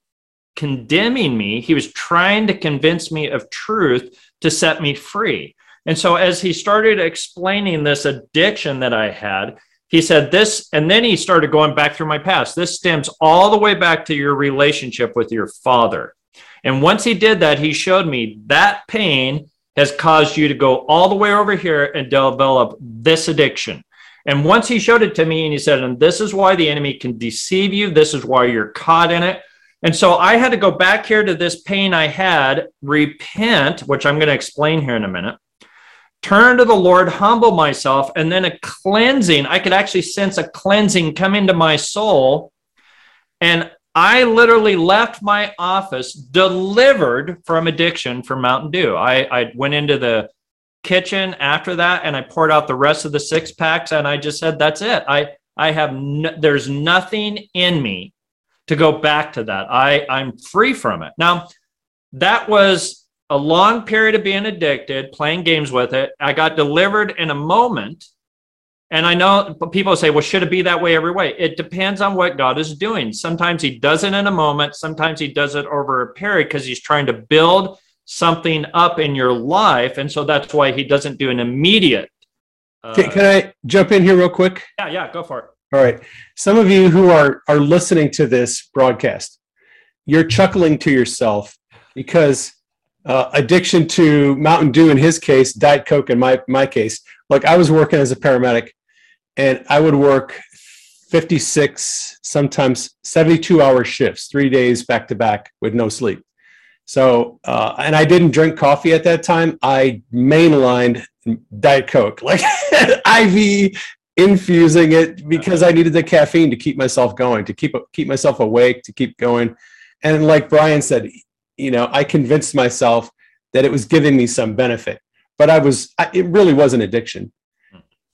condemning me. He was trying to convince me of truth to set me free. And so as he started explaining this addiction that I had, he said this and then he started going back through my past. This stems all the way back to your relationship with your father. And once he did that, he showed me that pain has caused you to go all the way over here and develop this addiction. And once he showed it to me and he said, and this is why the enemy can deceive you, this is why you're caught in it. And so I had to go back here to this pain I had, repent, which I'm going to explain here in a minute, turn to the Lord, humble myself, and then a cleansing. I could actually sense a cleansing come into my soul. And I literally left my office delivered from addiction for Mountain Dew. I, I went into the kitchen after that and I poured out the rest of the six packs and I just said, that's it. I, I have, no, there's nothing in me to go back to that. I, I'm free from it. Now, that was a long period of being addicted, playing games with it. I got delivered in a moment and I know people say, well, should it be that way every way? It depends on what God is doing. Sometimes He does it in a moment, sometimes He does it over a period because He's trying to build something up in your life. And so that's why He doesn't do an immediate. Uh, can, can I jump in here real quick? Yeah, yeah, go for it. All right. Some of you who are, are listening to this broadcast, you're chuckling to yourself because uh, addiction to Mountain Dew in his case, Diet Coke in my, my case, like I was working as a paramedic and I would work 56, sometimes 72 hour shifts, three days back to back with no sleep. So, uh, and I didn't drink coffee at that time. I mainlined Diet Coke, [LAUGHS] like IV infusing it because I needed the caffeine to keep myself going, to keep keep myself awake, to keep going. And like Brian said, you know, I convinced myself that it was giving me some benefit, but I was, it really was an addiction.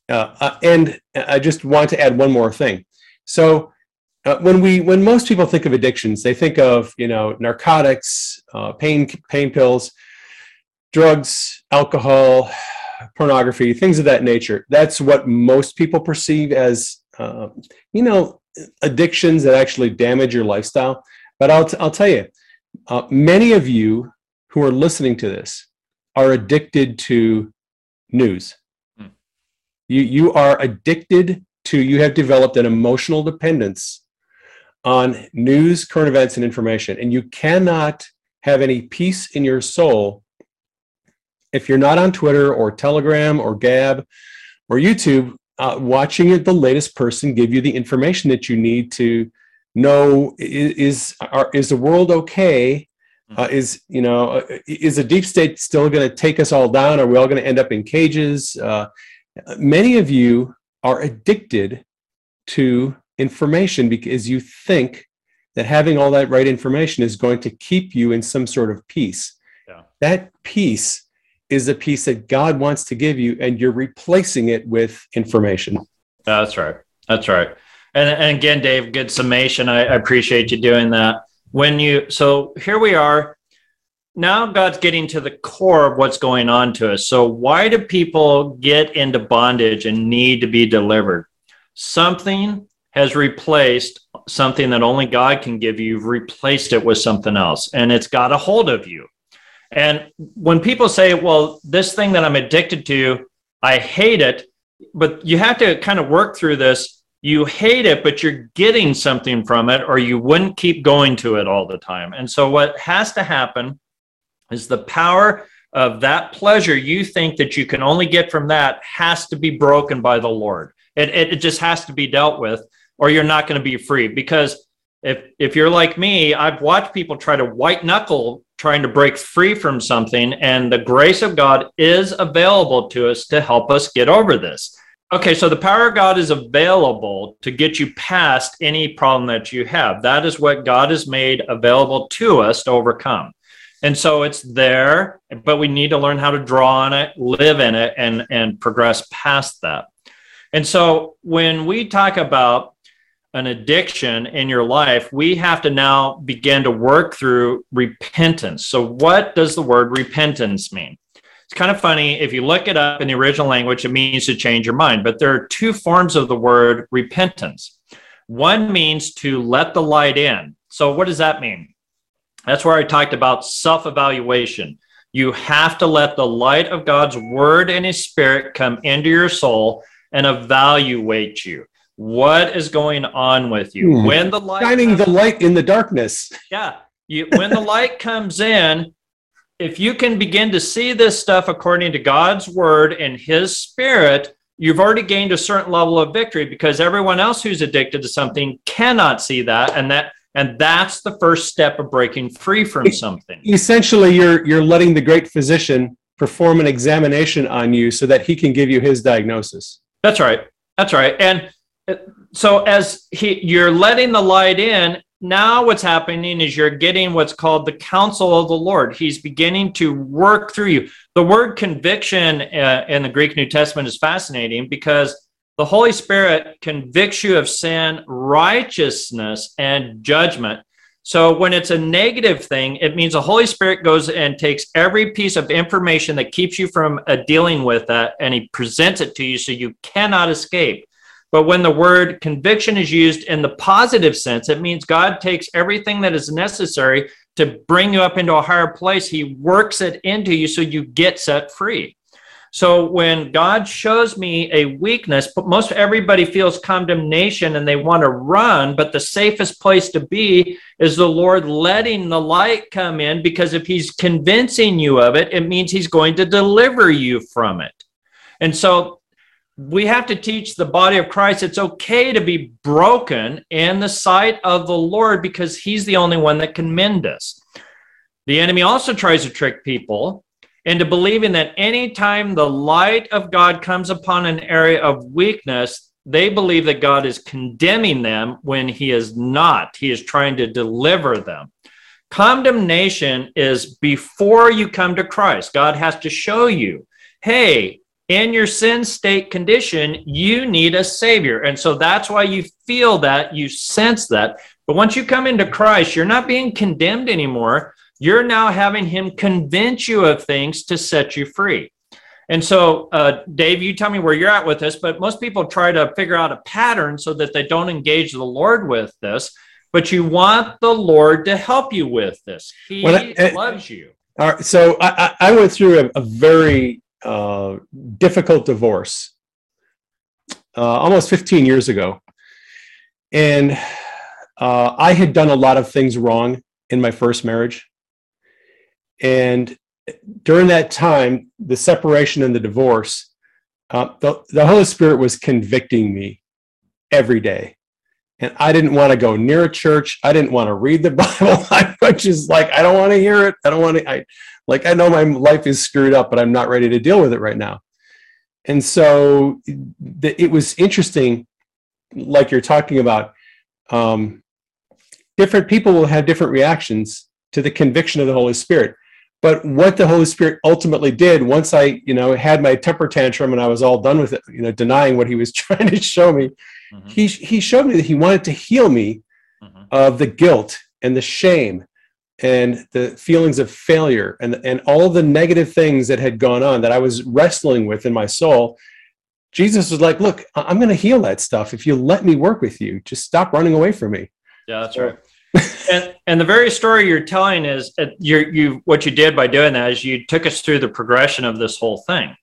Uh, uh, and I just want to add one more thing. So uh, when we when most people think of addictions, they think of you know narcotics, uh, pain pain pills, drugs, alcohol, pornography, things of that nature. That's what most people perceive as uh, you know addictions that actually damage your lifestyle. But I'll t- I'll tell you, uh, many of you who are listening to this are addicted to news you, you are addicted to, you have developed an emotional dependence on news, current events, and information. And you cannot have any peace in your soul if you're not on Twitter or Telegram or Gab or YouTube uh, watching the latest person give you the information that you need to know is are, is the world okay hmm. uh, is you know uh, is a deep state still going to take us all down are we all going to end up in cages uh, many of you are addicted to information because you think that having all that right information is going to keep you in some sort of peace. Yeah. That peace is a peace that God wants to give you, and you're replacing it with information. That's right. That's right. And, and again, Dave, good summation. I, I appreciate you doing that. When you, so here we are now God's getting to the core of what's going on to us. So, why do people get into bondage and need to be delivered? Something has replaced something that only God can give you, You've replaced it with something else, and it's got a hold of you. And when people say, well, this thing that I'm addicted to, I hate it, but you have to kind of work through this. You hate it, but you're getting something from it, or you wouldn't keep going to it all the time. And so, what has to happen is the power of that pleasure you think that you can only get from that has to be broken by the Lord. It, it, it just has to be dealt with, or you're not going to be free. Because if if you're like me, I've watched people try to white knuckle trying to break free from something, and the grace of God is available to us to help us get over this. Okay, so the power of God is available to get you past any problem that you have. That is what God has made available to us to overcome. And so it's there, but we need to learn how to draw on it, live in it, and, and progress past that. And so when we talk about an addiction in your life, we have to now begin to work through repentance. So, what does the word repentance mean? It's kind of funny. If you look it up in the original language, it means to change your mind. But there are two forms of the word repentance. One means to let the light in. So, what does that mean? That's where I talked about self evaluation. You have to let the light of God's word and his spirit come into your soul and evaluate you. What is going on with you? Hmm. When the light Shining comes- the light in the darkness. yeah. You, when the light comes in, if you can begin to see this stuff according to God's word and his spirit, you've already gained a certain level of victory because everyone else who's addicted to something cannot see that. And that and that's the first step of breaking free from something. Essentially, you're you're letting the great physician perform an examination on you so that he can give you his diagnosis. That's right. That's right. And uh, so as he you're letting the light in, now what's happening is you're getting what's called the counsel of the Lord. He's beginning to work through you. The word conviction uh, in the Greek New Testament is fascinating because the Holy Spirit convicts you of sin, righteousness, and judgment. So when it's a negative thing, it means the Holy Spirit goes and takes every piece of information that keeps you from uh, dealing with that and he presents it to you so you cannot escape. But when the word conviction is used in the positive sense, it means God takes everything that is necessary to bring you up into a higher place. He works it into you so you get set free. So when God shows me a weakness, but most everybody feels condemnation and they want to run, but the safest place to be is the Lord letting the light come in because if he's convincing you of it, it means he's going to deliver you from it. And so we have to teach the body of Christ it's okay to be broken in the sight of the Lord because he's the only one that can mend us. The enemy also tries to trick people into believing that anytime the light of God comes upon an area of weakness, they believe that God is condemning them when he is not. He is trying to deliver them. Condemnation is before you come to Christ. God has to show you, hey, in your sin state condition, you need a savior. And so that's why you feel that, you sense that. But once you come into Christ, you're not being condemned anymore. You're now having him convince you of things to set you free. And so, uh, Dave, you tell me where you're at with this, but most people try to figure out a pattern so that they don't engage the Lord with this. But you want the Lord to help you with this. He Well, I- I- loves you. All right, so I, I I went through a, a very uh, difficult divorce uh, almost 15 years ago, and uh, I had done a lot of things wrong in my first marriage, and during that time, the separation and the divorce, uh, the the Holy Spirit was convicting me every day. And I didn't want to go near a church. I didn't want to read the [LAUGHS] Bible. I was just like, I don't want to hear it. I don't want to. I like I know my life is screwed up, but I'm not ready to deal with it right now. And so the, it was interesting, like you're talking about. Um, different people will have different reactions to the conviction of the Holy Spirit. But what the Holy Spirit ultimately did, once I, you know, had my temper tantrum and I was all done with it, you know, denying what he was [LAUGHS] trying to show me, Mhm, he he showed me that he wanted to heal me mhm. of the guilt and the shame and the feelings of failure and and all the negative things that had gone on that I was wrestling with in my soul. Jesus was like, "Look, I- I'm going to heal that stuff if you let me work with you. Just stop running away from me." Yeah, that's right. [LAUGHS] and and the very story you're telling is uh, you you what you did by doing that is you took us through the progression of this whole thing.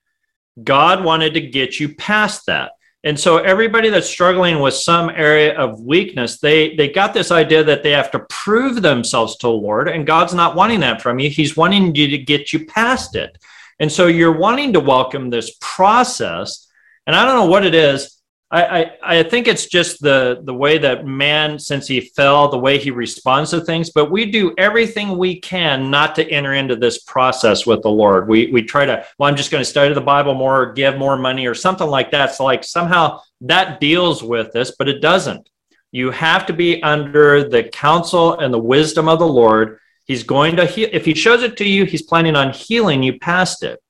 God wanted to get you past that. And so everybody that's struggling with some area of weakness, they they got this idea that they have to prove themselves to the Lord, and God's not wanting that from you. He's wanting you to get you past it. And so you're wanting to welcome this process. And I don't know what it is. I, I, think it's just the the way that man, since he fell, the way he responds to things. But we do everything we can not to enter into this process with the Lord. We we try to. Well, I'm just going to study the Bible more, or give more money, or something like that. So like somehow that deals with this, but it doesn't. You have to be under the counsel and the wisdom of the Lord. He's going to heal. If he shows it to you, he's planning on healing you past it.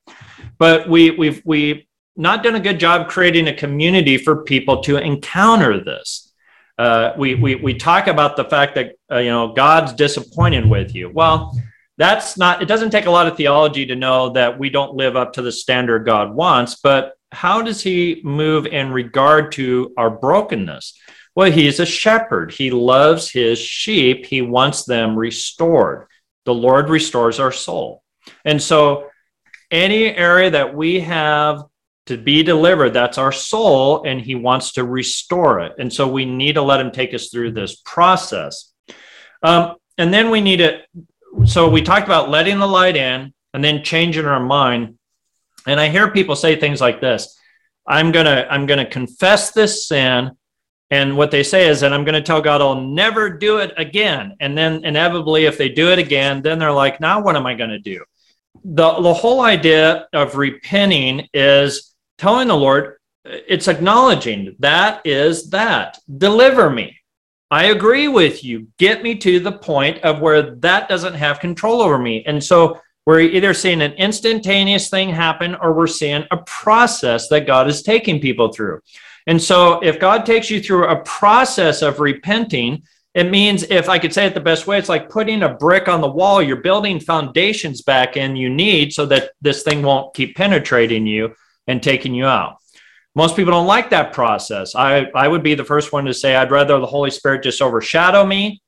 But we we've we not done a good job creating a community for people to encounter this. Uh, we, we, we talk about the fact that, uh, you know, God's disappointed with you. Well, that's not, it doesn't take a lot of theology to know that we don't live up to the standard God wants, but how does he move in regard to our brokenness? Well, he's a shepherd. He loves his sheep. He wants them restored. The Lord restores our soul. And so, any area that we have to be delivered, that's our soul, and he wants to restore it. And so, we need to let him take us through this process. Um, and then we need to, so we talked about letting the light in and then changing our mind. And I hear people say things like this I'm going to, I'm going to confess this sin and what they say is that I'm going to tell God I'll never do it again. And then inevitably, if they do it again, then they're like, now what am I going to do? The, the whole idea of repenting is telling the Lord, it's acknowledging that is that. Deliver me. I agree with you. Get me to the point of where that doesn't have control over me. And so we're either seeing an instantaneous thing happen or we're seeing a process that God is taking people through. And so, if God takes you through a process of repenting, it means, if I could say it the best way, it's like putting a brick on the wall. You're building foundations back in you need so that this thing won't keep penetrating you and taking you out. Most people don't like that process. I, I would be the first one to say, I'd rather the Holy Spirit just overshadow me,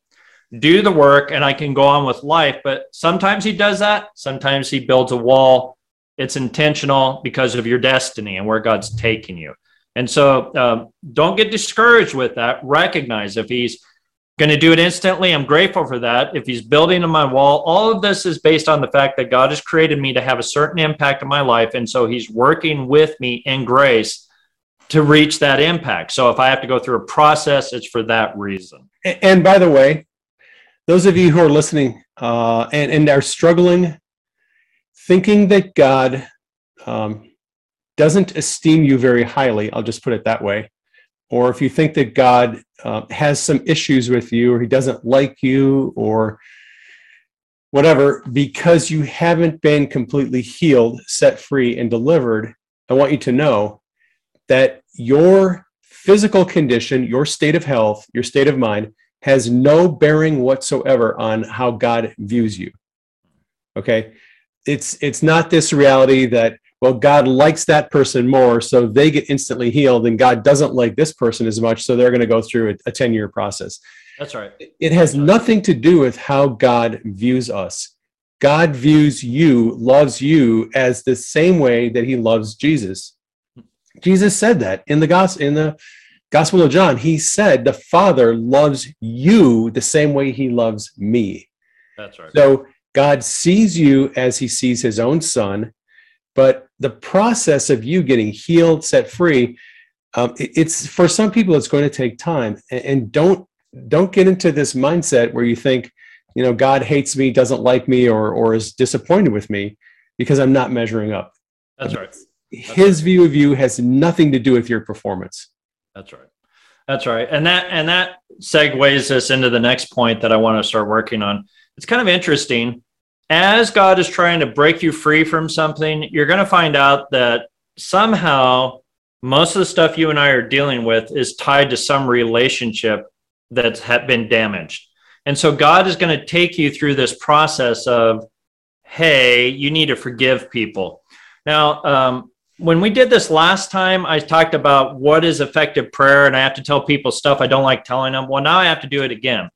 do the work, and I can go on with life. But sometimes He does that. Sometimes He builds a wall. It's intentional because of your destiny and where God's taking you. And so um, don't get discouraged with that. Recognize if he's going to do it instantly, I'm grateful for that. If he's building on my wall, all of this is based on the fact that God has created me to have a certain impact in my life. And so he's working with me in grace to reach that impact. So if I have to go through a process, it's for that reason. And by the way, those of you who are listening uh, and, and are struggling, thinking that God um, doesn't esteem you very highly, I'll just put it that way, or if you think that God uh, has some issues with you, or he doesn't like you, or whatever, because you haven't been completely healed, set free, and delivered, I want you to know that your physical condition, your state of health, your state of mind has no bearing whatsoever on how God views you. Okay? It's it's not this reality that well, God likes that person more, so they get instantly healed, and God doesn't like this person as much, so they're going to go through a 10 year process. That's right. It has nothing to do with how God views us. God views you, loves you as the same way that he loves Jesus. Jesus said that in the gospel in the Gospel of John. He said the Father loves you the same way he loves me. That's right. So God sees you as he sees his own son but the process of you getting healed, set free, um, it, it's for some people it's going to take time. And, and don't don't get into this mindset where you think, you know, God hates me, doesn't like me, or or is disappointed with me because I'm not measuring up. That's right. His view of you has nothing to do with your performance. That's right. That's right. And that and that segues us into the next point that I want to start working on. It's kind of interesting as God is trying to break you free from something, you're going to find out that somehow most of the stuff you and I are dealing with is tied to some relationship that's been damaged. And so God is going to take you through this process of, hey, you need to forgive people. Now, um, when we did this last time, I talked about what is effective prayer, and I have to tell people stuff I don't like telling them. Well, now I have to do it again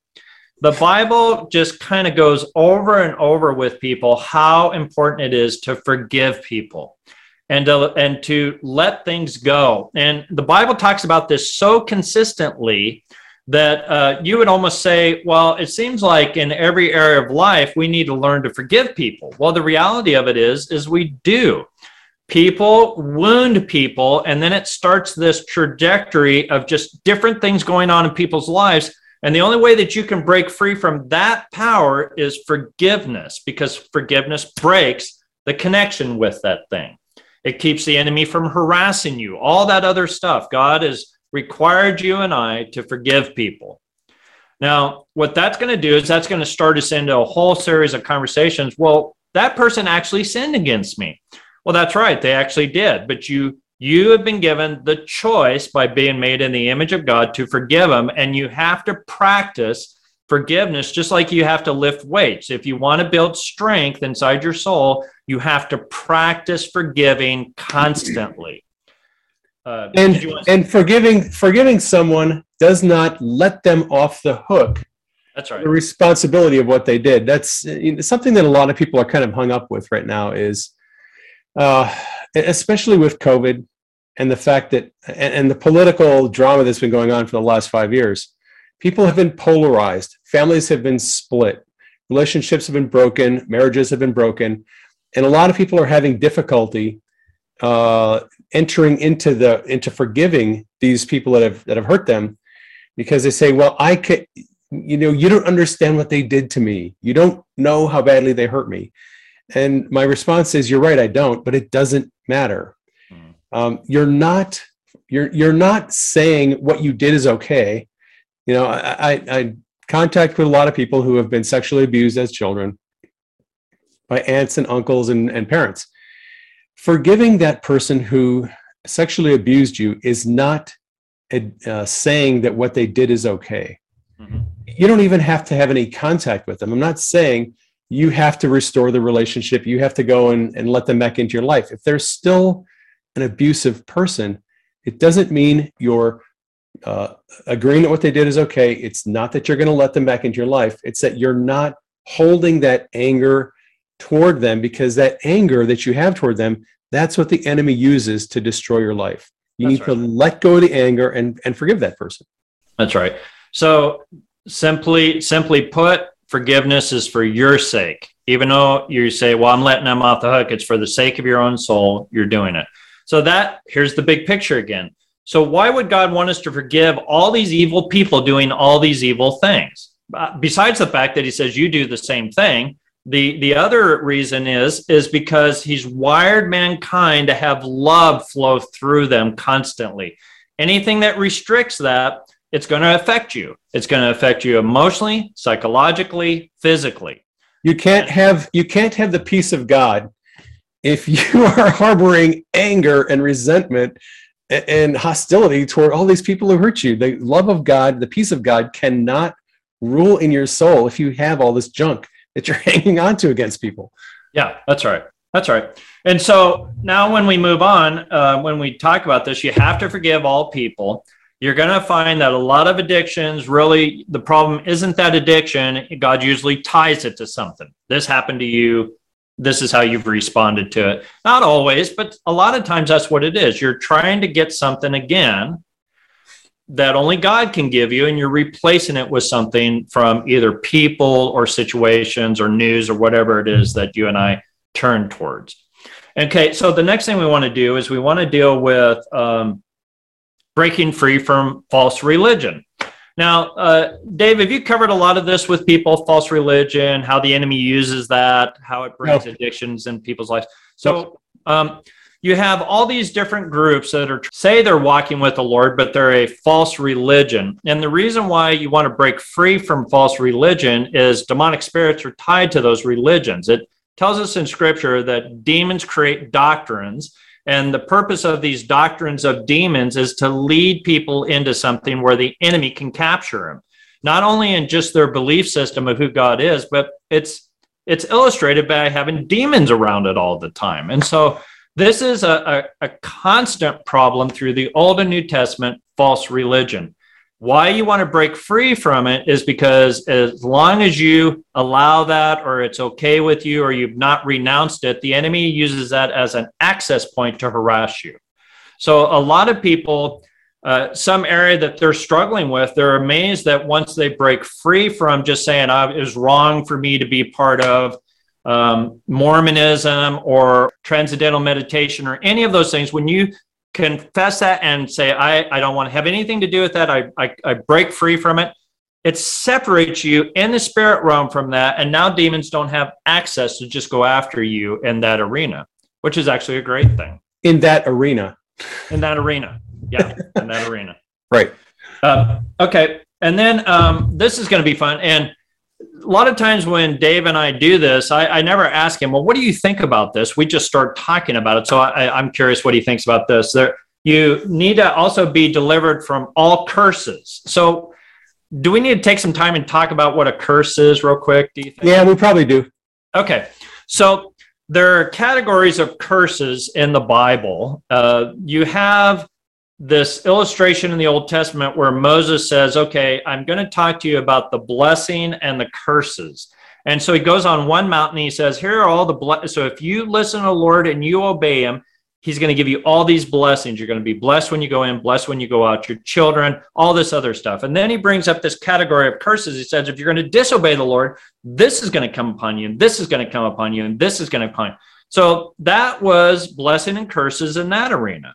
the Bible just kind of goes over and over with people how important it is to forgive people and to, and to let things go. And the Bible talks about this so consistently that uh, you would almost say, well, it seems like in every area of life we need to learn to forgive people. Well, the reality of it is, is we do. People wound people, and then it starts this trajectory of just different things going on in people's lives and the only way that you can break free from that power is forgiveness, because forgiveness breaks the connection with that thing. It keeps the enemy from harassing you, all that other stuff. God has required you and I to forgive people. Now, what that's going to do is that's going to start us into a whole series of conversations. Well, that person actually sinned against me. Well, that's right. They actually did. But you you have been given the choice by being made in the image of God to forgive them, and you have to practice forgiveness, just like you have to lift weights. If you want to build strength inside your soul, you have to practice forgiving constantly. Uh, and and forgiving forgiving someone does not let them off the hook. That's right. The responsibility of what they did. That's something that a lot of people are kind of hung up with right now. Is uh, especially with COVID and the fact that and, and the political drama that's been going on for the last five years people have been polarized, families have been split, relationships have been broken, marriages have been broken, and a lot of people are having difficulty uh, entering into the into forgiving these people that have that have hurt them because they say, "Well, I could." You know, you don't understand what they did to me. You don't know how badly they hurt me. And my response is, "You're right, I don't, but it doesn't matter. Mm. Um, you're not you're you're not saying what you did is okay you know, I, I, I contact with a lot of people who have been sexually abused as children by aunts and uncles and, and parents. Forgiving that person who sexually abused you is not uh, saying that what they did is okay. Mm-hmm. You don't even have to have any contact with them. I'm not saying you have to restore the relationship. You have to go and, and let them back into your life. If they're still an abusive person, it doesn't mean you're uh, agreeing that what they did is okay. It's not that you're going to let them back into your life. It's that you're not holding that anger toward them because that anger that you have toward them, that's what the enemy uses to destroy your life. You that's need right. to let go of the anger and, and forgive that person. That's right. So simply, simply put, forgiveness is for your sake. Even though you say, well, I'm letting them off the hook, it's for the sake of your own soul, you're doing it. So that here's the big picture again. So, why would God want us to forgive all these evil people doing all these evil things? Uh, besides the fact that He says you do the same thing, the, the other reason is is because He's wired mankind to have love flow through them constantly. Anything that restricts that, it's going to affect you. It's going to affect you emotionally, psychologically, physically. You can't have you can't have the peace of God if [LAUGHS] you are harboring anger and resentment and hostility toward all these people who hurt you. The love of God, the peace of God cannot rule in your soul if you have all this junk that you're [LAUGHS] hanging on to against people. Yeah, that's right. That's right. And so now, when we move on, uh, when we talk about this, you have to forgive all people. You're going to find that a lot of addictions really, the problem isn't that addiction. God usually ties it to something. This happened to you this is how you've responded to it. Not always, but a lot of times that's what it is. You're trying to get something again that only God can give you, and you're replacing it with something from either people or situations or news or whatever it is that you and I turn towards. Okay, so the next thing we want to do is we want to deal with um, breaking free from false religion. Now, uh, Dave, have you covered a lot of this with people, false religion, how the enemy uses that, how it brings no. addictions in people's lives? So, um, you have all these different groups that are say they're walking with the Lord, but they're a false religion. And the reason why you want to break free from false religion is demonic spirits are tied to those religions. It tells us in scripture that demons create doctrines and the purpose of these doctrines of demons is to lead people into something where the enemy can capture them, not only in just their belief system of who God is, but it's it's illustrated by having demons around it all the time. And so this is a, a, a constant problem through the Old and New Testament false religion. Why you want to break free from it is because as long as you allow that, or it's okay with you, or you've not renounced it, the enemy uses that as an access point to harass you. So, a lot of people, uh, some area that they're struggling with, they're amazed that once they break free from just saying, oh, it was wrong for me to be part of um, Mormonism or transcendental meditation or any of those things, when you confess that and say, I, I don't want to have anything to do with that. I, I, I break free from it. It separates you in the spirit realm from that. And now demons don't have access to just go after you in that arena, which is actually a great thing. In that arena. In that arena. Yeah, in that arena. [LAUGHS] Right. Uh, okay. And then um, this is going to be fun. And a lot of times when Dave and I do this, I, I, never ask him, well, what do you think about this? We just start talking about it. So I, am curious what he thinks about this. There, you need to also be delivered from all curses. So do we need to take some time and talk about what a curse is real quick? Do you think? Yeah, we probably do. Okay. So there are categories of curses in the Bible. Uh, you have this illustration in the Old Testament where Moses says, Okay, I'm going to talk to you about the blessing and the curses. And so he goes on one mountain. He says, Here are all the ble-. So if you listen to the Lord and you obey him, he's going to give you all these blessings. You're going to be blessed when you go in, blessed when you go out, your children, all this other stuff. And then he brings up this category of curses. He says, If you're going to disobey the Lord, this is going to come upon you, and this is going to come upon you, and this is going to come. So that was blessing and curses in that arena.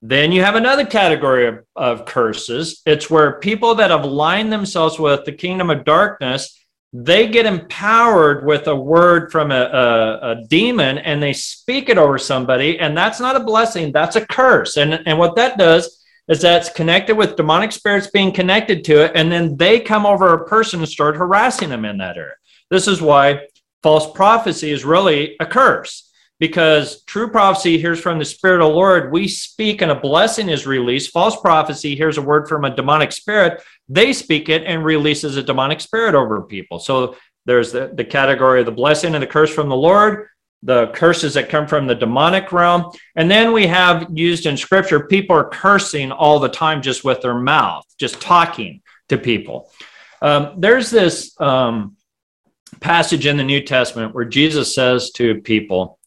Then you have another category of, of curses. It's where people that have aligned themselves with the kingdom of darkness, they get empowered with a word from a, a, a demon and they speak it over somebody. And that's not a blessing, that's a curse. And, and what that does is that's connected with demonic spirits being connected to it. And then they come over a person and start harassing them in that area. This is why false prophecy is really a curse because true prophecy hears from the spirit of the lord. We speak and a blessing is released. False prophecy hears a word from a demonic spirit. They speak it and releases a demonic spirit over people. So there's the, the category of the blessing and the curse from the lord the curses that come from the demonic realm. And then we have used in scripture people are cursing all the time just with their mouth just talking to people. Um, there's this um, passage in the new testament where jesus says to people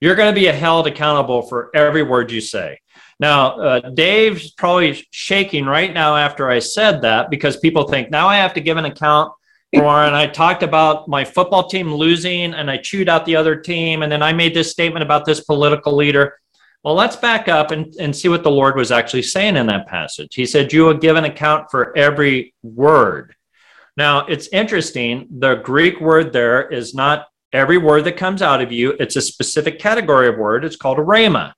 you're going to be held accountable for every word you say. Now, uh, Dave's probably shaking right now after I said that because people think now I have to give an account for, and I talked about my football team losing and I chewed out the other team, and then I made this statement about this political leader. Well, let's back up and, and see what the Lord was actually saying in that passage. He said, You will give an account for every word. Now, it's interesting. The Greek word there is not every word that comes out of you, it's a specific category of word. It's called a rhema.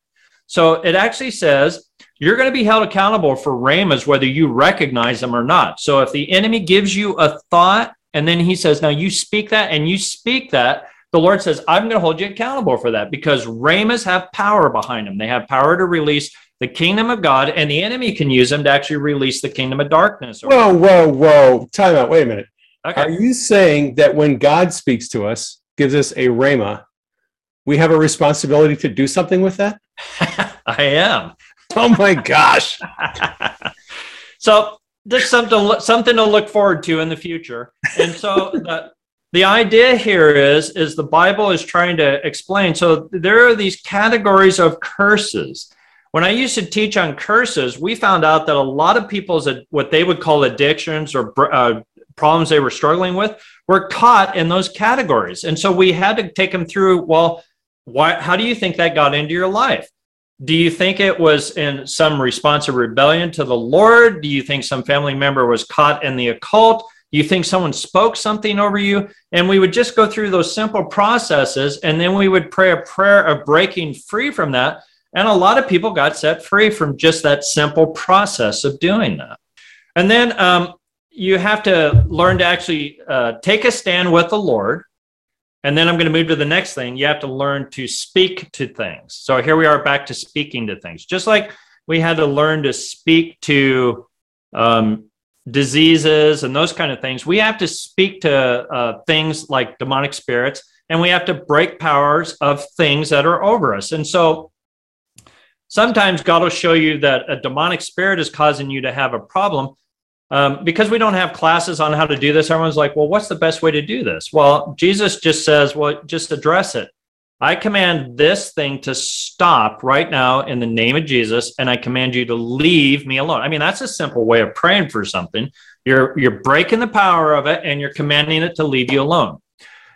So it actually says you're going to be held accountable for rhemas, whether you recognize them or not. So if the enemy gives you a thought and then he says, now you speak that and you speak that, the Lord says, I'm going to hold you accountable for that because rhemas have power behind them. They have power to release the kingdom of God, and the enemy can use them to actually release the kingdom of darkness. Whoa, whoa, whoa. Time out. Wait a minute. Okay. Are you saying that when God speaks to us, gives us a rhema, we have a responsibility to do something with that? [LAUGHS] I am. Oh my [LAUGHS] gosh. so there's something something to look forward to in the future. And so [LAUGHS] the, the idea here is is the Bible is trying to explain. So there are these categories of curses. When I used to teach on curses, we found out that a lot of people's what they would call addictions or uh, problems they were struggling with were caught in those categories. And so we had to take them through, well, why, how do you think that got into your life? Do you think it was in some response of rebellion to the Lord? Do you think some family member was caught in the occult? Do you think someone spoke something over you? And we would just go through those simple processes and then we would pray a prayer of breaking free from that. And a lot of people got set free from just that simple process of doing that. And then um, you have to learn to actually uh, take a stand with the Lord. And then I'm going to move to the next thing. You have to learn to speak to things. So here we are back to speaking to things. Just like we had to learn to speak to um, diseases and those kind of things, we have to speak to uh, things like demonic spirits and we have to break powers of things that are over us. And so sometimes God will show you that a demonic spirit is causing you to have a problem um, because we don't have classes on how to do this, everyone's like, well, what's the best way to do this? Well, Jesus just says, well, just address it. I command this thing to stop right now in the name of Jesus, and I command you to leave me alone. I mean, that's a simple way of praying for something. You're you're breaking the power of it, and you're commanding it to leave you alone.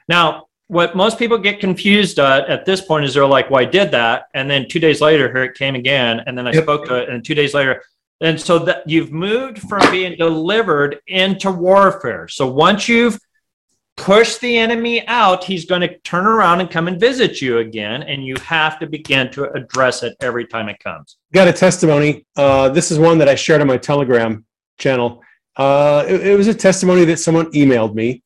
Now, what most people get confused at at this point is they're like, "Well, I did that," and then two days later, here it came again, and then I yep. spoke to it, and two days later, and so that you've moved from being delivered into warfare. So once you've pushed the enemy out, he's going to turn around and come and visit you again. And you have to begin to address it every time it comes. Got a testimony. Uh, this is one that I shared on my Telegram channel. Uh, it, it, was a testimony that someone emailed me.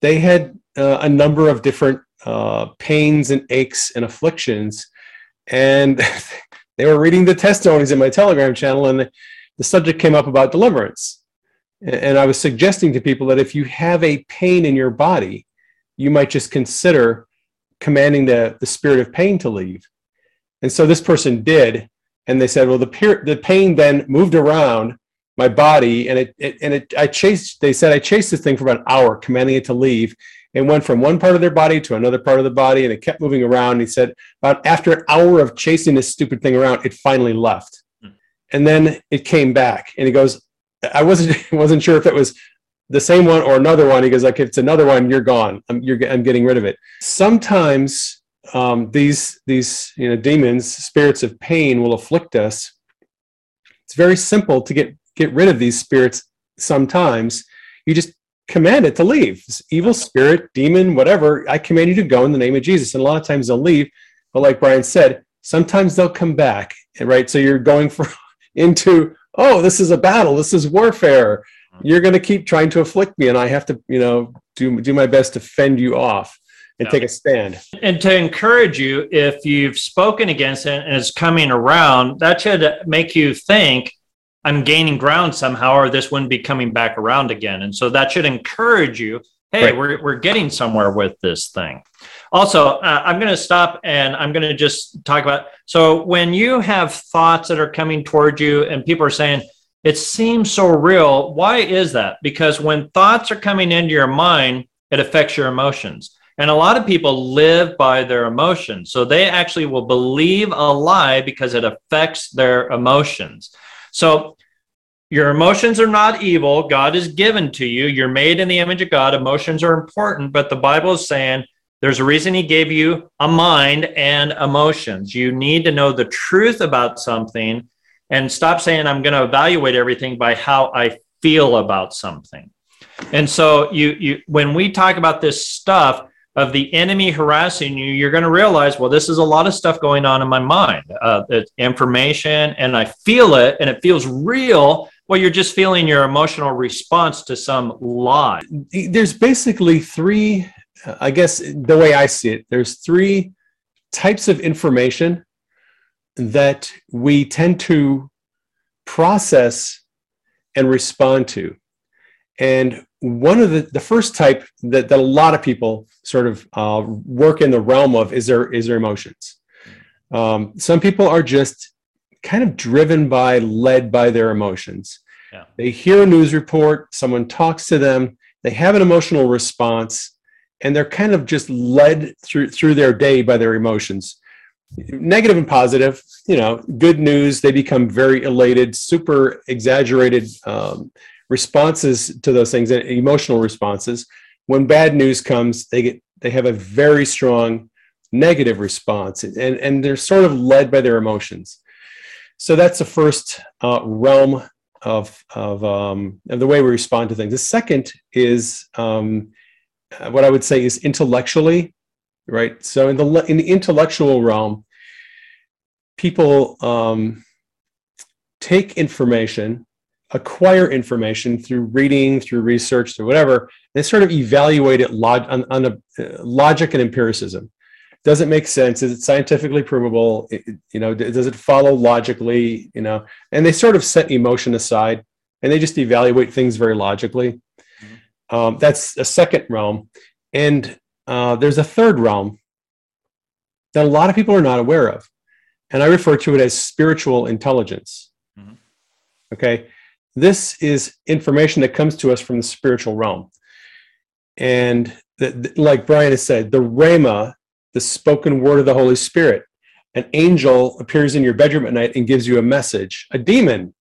They had uh, a number of different uh, pains and aches and afflictions. And [LAUGHS] they were reading the testimonies in my Telegram channel, and the, subject came up about deliverance. And I was suggesting to people that if you have a pain in your body, you might just consider commanding the, the spirit of pain to leave. And so this person did. And they said, well, the, the pain then moved around my body and it, it, and it i chased they said i chased this thing for about an hour commanding it to leave and went from one part of their body to another part of the body and it kept moving around. And he said about after an hour of chasing this stupid thing around it finally left. Hmm. and then it came back and he goes i wasn't [LAUGHS] wasn't sure if it was the same one or another one. He goes like if it's another one you're gone. I'm you're i'm getting rid of it. Sometimes um, these these you know demons spirits of pain will afflict us. It's very simple to get get rid of these spirits sometimes, you just command it to leave. This evil spirit, demon, whatever, I command you to go in the name of Jesus. And a lot of times they'll leave. But like Brian said, sometimes they'll come back. Right. So you're going for [LAUGHS] into, oh, this is a battle, this is warfare. You're going to keep trying to afflict me, and I have to, you know, do do my best to fend you off and take a stand. And to encourage you, if you've spoken against it and it's coming around, that should make you think I'm gaining ground somehow, or this wouldn't be coming back around again. And so that should encourage you. Hey, right. we're, we're getting somewhere with this thing. Also, uh, I'm going to stop and I'm going to just talk about. So, when you have thoughts that are coming toward you and people are saying, it seems so real, why is that? Because when thoughts are coming into your mind, it affects your emotions. And a lot of people live by their emotions. So, they actually will believe a lie because it affects their emotions. So your emotions are not evil. God is given to you. You're made in the image of God. Emotions are important, but the Bible is saying there's a reason He gave you a mind and emotions. You need to know the truth about something and stop saying, I'm going to evaluate everything by how I feel about something. And so you you when we talk about this stuff, of the enemy harassing you, you're going to realize, well, this is a lot of stuff going on in my mind. Uh, it's information, and I feel it, and it feels real. Well, you're just feeling your emotional response to some lie. There's basically three, I guess, the way I see it, there's three types of information that we tend to process and respond to. And one of the, the first type that, that a lot of people sort of uh, work in the realm of is their is their emotions. Um, some people are just kind of driven by, led by their emotions. Yeah. They hear a news report, someone talks to them, they have an emotional response, and they're kind of just led through through their day by their emotions. Negative and positive, you know, good news, they become very elated, super exaggerated um, responses to those things, emotional responses. When bad news comes, they get they have a very strong negative response, and and they're sort of led by their emotions. So that's the first uh, realm of of, um, of the way we respond to things. The second is um, what I would say is intellectually, right? So in the in the intellectual realm, people um, take information acquire information through reading, through research, through whatever, they sort of evaluate it log- on, on a, uh, logic and empiricism. Does it make sense? Is it scientifically provable? It, you know, does it follow logically? You know, and they sort of set emotion aside and they just evaluate things very logically. Mm-hmm. Um, that's a second realm, and uh, there's a third realm that a lot of people are not aware of, and I refer to it as spiritual intelligence. Mm-hmm. Okay, this is information that comes to us from the spiritual realm. And the, the, like Brian has said, the Rhema, the spoken word of the Holy Spirit, an angel appears in your bedroom at night and gives you a message. A demon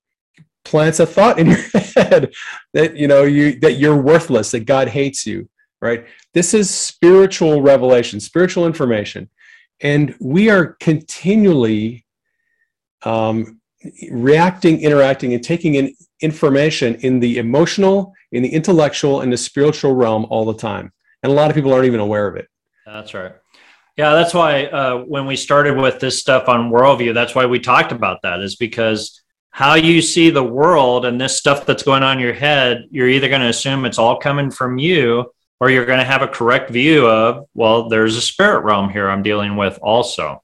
plants a thought in your [LAUGHS] head that you know you that you're worthless, that God hates you. Right? This is spiritual revelation, spiritual information, and we are continually um, reacting, interacting, and taking in information in the emotional, in the intellectual, and the spiritual realm all the time. And a lot of people aren't even aware of it. That's right. Yeah, that's why uh, when we started with this stuff on worldview, that's why we talked about that, is because how you see the world and this stuff that's going on in your head, you're either going to assume it's all coming from you or you're going to have a correct view of, well, there's a spirit realm here I'm dealing with also.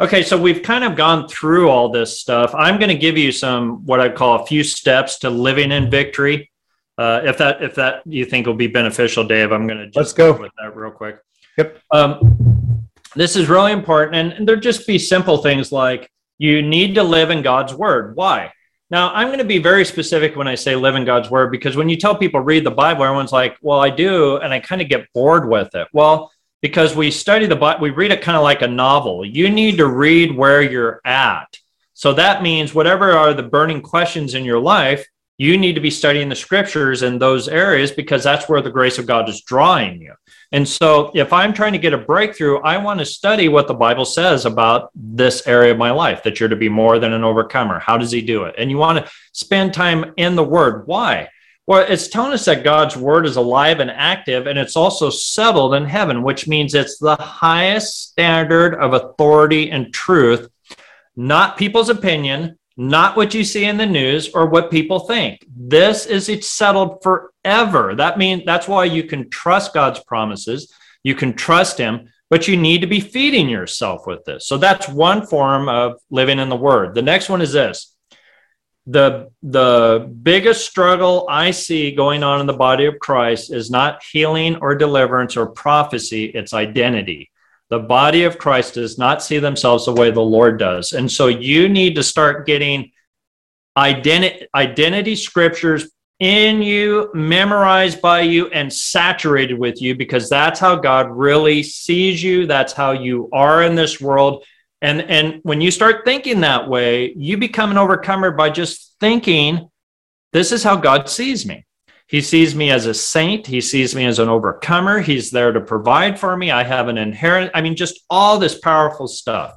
Okay, so we've kind of gone through all this stuff. I'm going to give you some what I call a few steps to living in victory. Uh, if that if that you think will be beneficial, Dave, I'm going to just Let's go. with that real quick. Yep. Um, this is really important, and, and there just be simple things like you need to live in God's word. Why? Now, I'm going to be very specific when I say live in God's word because when you tell people read the Bible, everyone's like, "Well, I do," and I kind of get bored with it. Well, because we study the Bible, we read it kind of like a novel. You need to read where you're at. So that means whatever are the burning questions in your life, you need to be studying the scriptures in those areas because that's where the grace of God is drawing you. And so if I'm trying to get a breakthrough, I want to study what the Bible says about this area of my life that you're to be more than an overcomer. How does he do it? And you want to spend time in the word. Why? Well, it's telling us that God's word is alive and active, and it's also settled in heaven, which means it's the highest standard of authority and truth, not people's opinion, not what you see in the news or what people think. This is it's settled forever. That means that's why you can trust God's promises, you can trust Him, but you need to be feeding yourself with this. So that's one form of living in the Word. The next one is this the the biggest struggle i see going on in the body of christ is not healing or deliverance or prophecy it's identity. The body of christ does not see themselves the way the lord does. And so you need to start getting identity identity scriptures in you memorized by you and saturated with you because that's how god really sees you. That's how you are in this world and and when you start thinking that way, you become an overcomer by just thinking, this is how God sees me. He sees me as a saint. He sees me as an overcomer. He's there to provide for me. I have an inherent, I mean, just all this powerful stuff.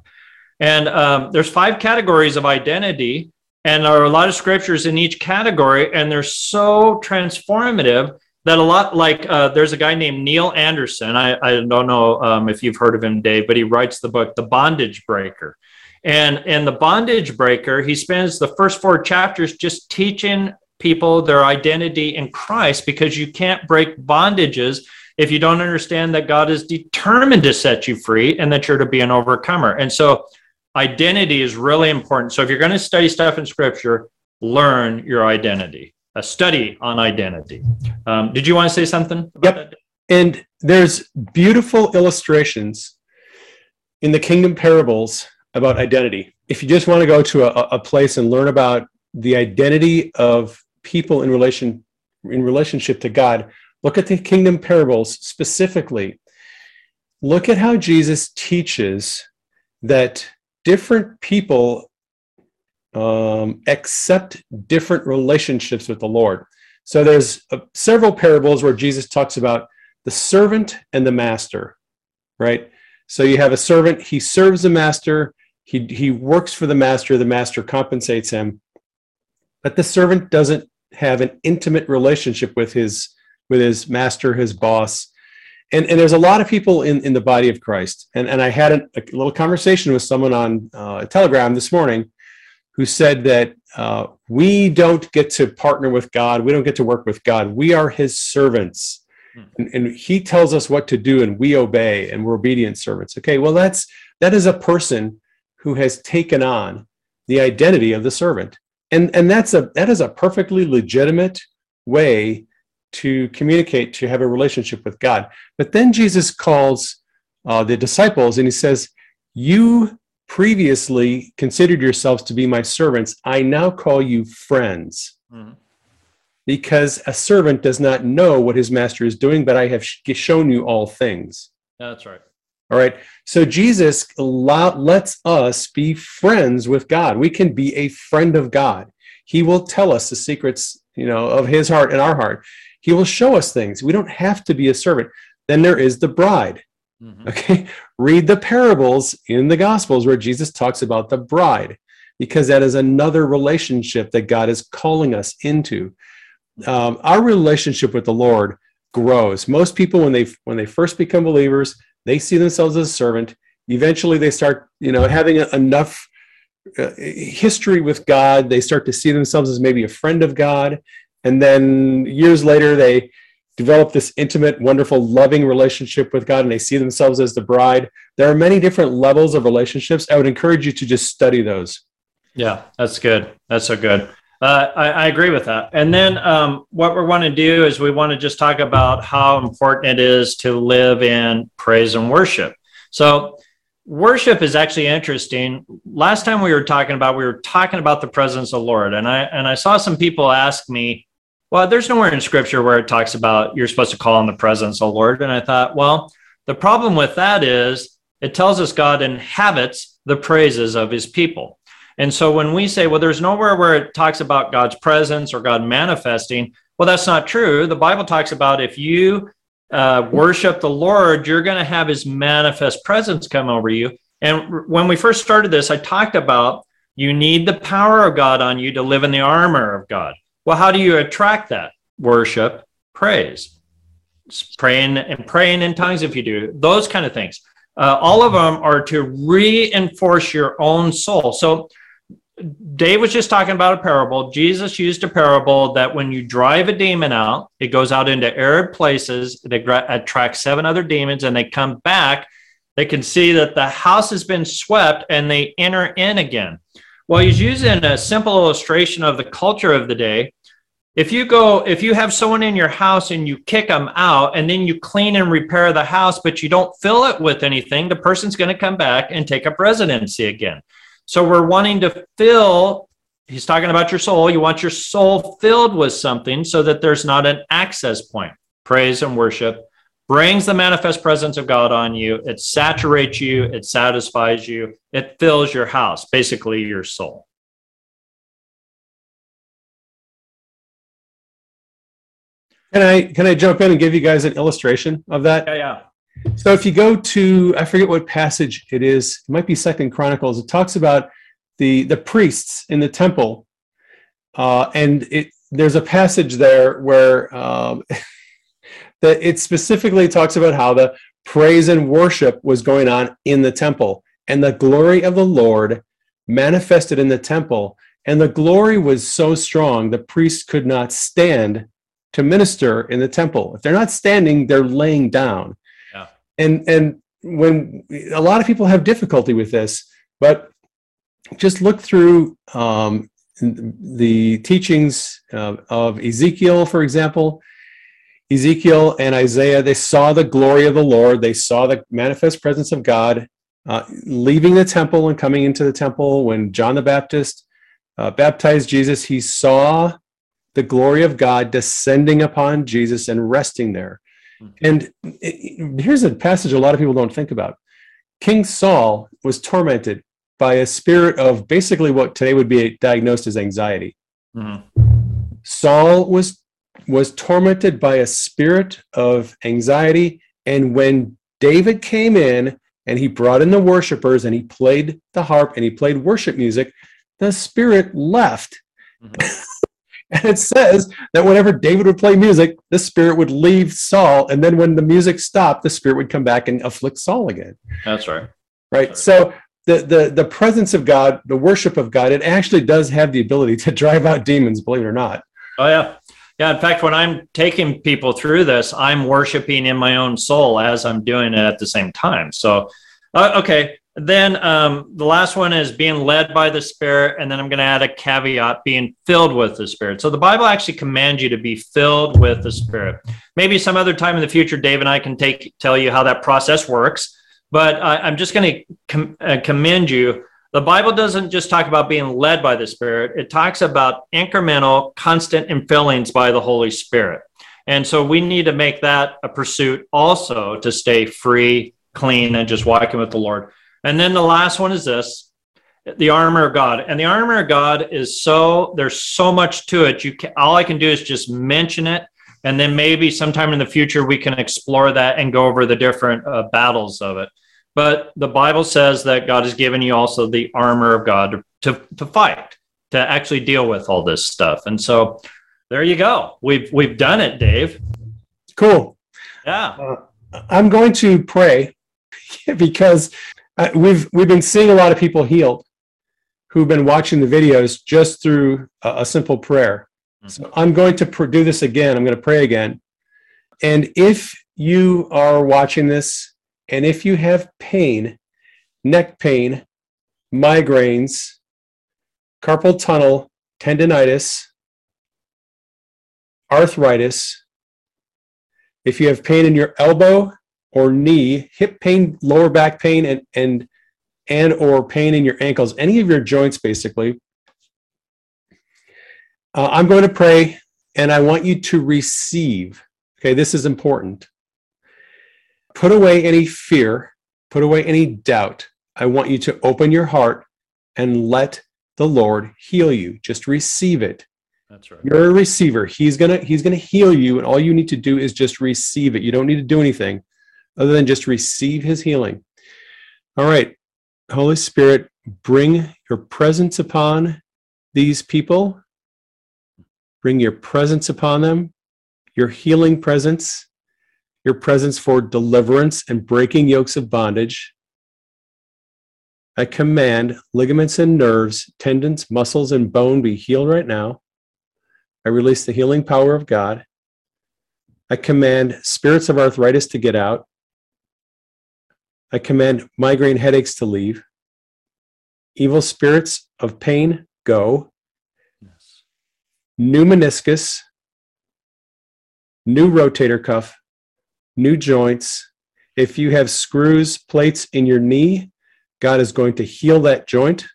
And um, there's five categories of identity, and there are a lot of scriptures in each category, and they're so transformative that a lot like uh, there's a guy named Neil Anderson. I, I don't know um, if you've heard of him, Dave, but he writes the book, The Bondage Breaker. And in The Bondage Breaker, he spends the first four chapters just teaching people their identity in Christ because you can't break bondages if you don't understand that God is determined to set you free and that you're to be an overcomer. And so identity is really important. So if you're going to study stuff in scripture, learn your identity a study on identity. Um, did you want to say something? Yep. That? And there's beautiful illustrations in the kingdom parables about identity. If you just want to go to a, a place and learn about the identity of people in relation in relationship to God, look at the kingdom parables specifically. Look at how Jesus teaches that different people um, accept different relationships with the Lord. So there's uh, several parables where Jesus talks about the servant and the master, right? So you have a servant, he serves the master, he, he works for the master, the master compensates him, but the servant doesn't have an intimate relationship with his with his master, his boss. And, and there's a lot of people in, in the body of Christ. And, and I had a, a little conversation with someone on uh, Telegram this morning who said that uh, we don't get to partner with God, we don't get to work with God, we are His servants. Hmm. And, and, he tells us what to do and we obey and we're obedient servants. Okay well that's that is a person who has taken on the identity of the servant. And and that's a that is a perfectly legitimate way to communicate to have a relationship with god. But then jesus calls uh, the disciples and he says you previously considered yourselves to be my servants, I now call you friends. Mm-hmm. Because a servant does not know what his master is doing, but I have sh- shown you all things. That's right. All right. So Jesus allow, lets us be friends with God. We can be a friend of God. He will tell us the secrets, you know, of his heart and our heart. He will show us things. We don't have to be a servant. Then there is the bride. Mm-hmm. Okay, read the parables in the Gospels where Jesus talks about the bride, because that is another relationship that God is calling us into. Um, our relationship with the Lord grows. Most people, when they when they first become believers, they see themselves as a servant. Eventually, they start, you know, having enough uh, history with God. They start to see themselves as maybe a friend of God, and then years later, they develop this intimate, wonderful, loving relationship with God and they see themselves as the bride. There are many different levels of relationships. I would encourage you to just study those. Yeah, that's good. That's so good. Uh, I, I agree with that. And then um, what we want to do is we want to just talk about how important it is to live in praise and worship. So, worship is actually interesting. Last time we were talking about, we were talking about the presence of the Lord, and I and I saw some people ask me, "Well, there's nowhere in Scripture where it talks about you're supposed to call on the presence of the Lord." And I thought, well, the problem with that is it tells us God inhabits the praises of His people. And so when we say, well, there's nowhere where it talks about God's presence or God manifesting, well, that's not true. The Bible talks about if you uh, worship the Lord, you're going to have his manifest presence come over you. And when we first started this, I talked about you need the power of God on you to live in the armor of God. Well, how do you attract that? Worship, praise, praying and praying in tongues if you do those kind of things. Uh, all of them are to reinforce your own soul. So Dave was just talking about a parable. Jesus used a parable that when you drive a demon out, it goes out into arid places, they attract seven other demons, and they come back. They can see that the house has been swept and they enter in again. Well, he's using a simple illustration of the culture of the day. If you go, if you have someone in your house and you kick them out and then you clean and repair the house, but you don't fill it with anything, the person's going to come back and take up residency again. So we're wanting to fill, he's talking about your soul. You want your soul filled with something so that there's not an access point. Praise and worship brings the manifest presence of God on you. It saturates you, it satisfies you, it fills your house, basically your soul. Can I can I jump in and give you guys an illustration of that? Yeah, yeah. So if you go to, I forget what passage it is, it might be Second Chronicles. It talks about the the priests in the temple, uh, and it there's a passage there where um, [LAUGHS] that it specifically talks about how the praise and worship was going on in the temple, and the glory of the Lord manifested in the temple, and the glory was so strong the priests could not stand to minister in the temple. If they're not standing, they're laying down and and when a lot of people have difficulty with this, but just look through um, the teachings uh, of Ezekiel, for example. Ezekiel and Isaiah, they saw the glory of the Lord. They saw the manifest presence of God uh, leaving the temple and coming into the temple. When John the Baptist uh, baptized Jesus, he saw the glory of God descending upon Jesus and resting there. And it, here's a passage a lot of people don't think about. King Saul was tormented by a spirit of basically what today would be diagnosed as anxiety. Mm-hmm. Saul was was tormented by a spirit of anxiety, and when David came in and he brought in the worshipers and he played the harp and he played worship music, the spirit left. Mm-hmm. And it says that whenever David would play music, the spirit would leave Saul. And then when the music stopped, the spirit would come back and afflict Saul again. That's right. Right. That's right. So the, the, the presence of God, the worship of God, it actually does have the ability to [LAUGHS] drive out demons, believe it or not. Oh, yeah. Yeah. In fact, when I'm taking people through this, I'm worshiping in my own soul as I'm doing it at the same time. So, uh, okay. Then um, the last one is being led by the Spirit. And then I'm going to add a caveat being filled with the Spirit. So the Bible actually commands you to be filled with the Spirit. Maybe some other time in the future, Dave and I can take tell you how that process works. But I, am just going to com- uh, commend you. The Bible doesn't just talk about being led by the Spirit, it talks about incremental, constant infillings by the Holy Spirit. And so we need to make that a pursuit also to stay free, clean, and just walking with the Lord. And then the last one is this the armor of God. And the armor of God is so, there's so much to it. You can, all I can do is just mention it. And then maybe sometime in the future, we can explore that and go over the different uh, battles of it. But the Bible says that God has given you also the armor of God to, to fight, to actually deal with all this stuff. And so there you go. We've, we've done it, Dave. Cool. Yeah. Uh, I'm going to pray [LAUGHS] because uh, we've we've been seeing a lot of people healed who've been watching the videos just through a, a simple prayer. Mm-hmm. So I'm going to pr- do this again. I'm going to pray again. And if you are watching this and if you have pain, neck pain, migraines, carpal tunnel, tendonitis, arthritis, if you have pain in your elbow or knee, hip pain, lower back pain, and and and or pain in your ankles, any of your joints, basically, uh, I'm going to pray, and I want you to receive. Okay, this is important. Put away any fear, put away any doubt. I want you to open your heart and let the Lord heal you. Just receive it. That's right. You're a receiver. He's gonna he's gonna heal you, and all you need to do is just receive it. You don't need to do anything other than just receive his healing. All right, Holy Spirit, bring your presence upon these people. Bring your presence upon them, your healing presence, your presence for deliverance and breaking yokes of bondage. I command ligaments and nerves, tendons, muscles, and bone be healed right now. I release the healing power of God. I command spirits of arthritis to get out. I command migraine headaches to leave. Evil spirits of pain go. Yes. New meniscus, new rotator cuff, new joints. If you have screws, plates in your knee, God is going to heal that joint.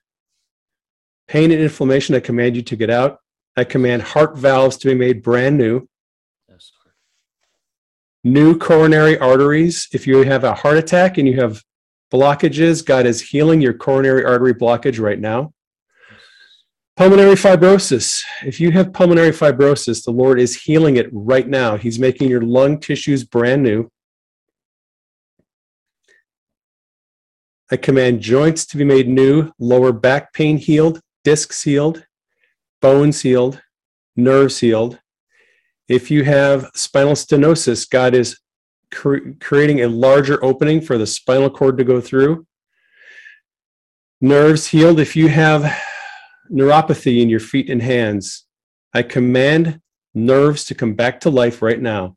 Pain and inflammation, I command you to get out. I command heart valves to be made brand new. New coronary arteries. If you have a heart attack and you have blockages, God is healing your coronary artery blockage right now. Pulmonary fibrosis. If you have pulmonary fibrosis, the Lord is healing it right now. He's making your lung tissues brand new. I command joints to be made new, lower back pain healed, discs healed, bones healed, nerves healed. If you have spinal stenosis, God is cre- creating a larger opening for the spinal cord to go through. Nerves healed. If you have neuropathy in your feet and hands, I command nerves to come back to life right now.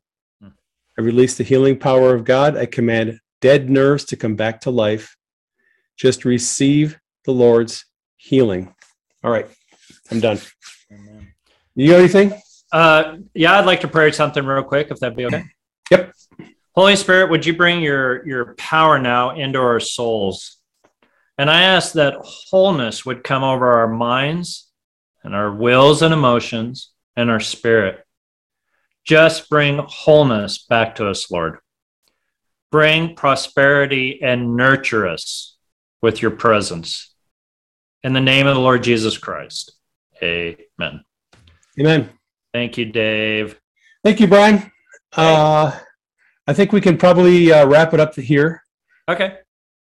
I release the healing power of God. I command dead nerves to come back to life. Just receive the Lord's healing. All right, I'm done. Amen. You got anything? Uh, yeah, I'd like to pray something real quick, if that'd be okay. [CLEARS THROAT] Yep. Holy Spirit, would you bring your your power now into our souls? And I ask that wholeness would come over our minds and our wills and emotions and our spirit. Just bring wholeness back to us, Lord. Bring prosperity and nurture us with your presence. In the name of the Lord Jesus Christ. Amen. Amen. Thank you, Dave. Thank you, Brian. Uh, I think we can probably uh, wrap it up here. Okay.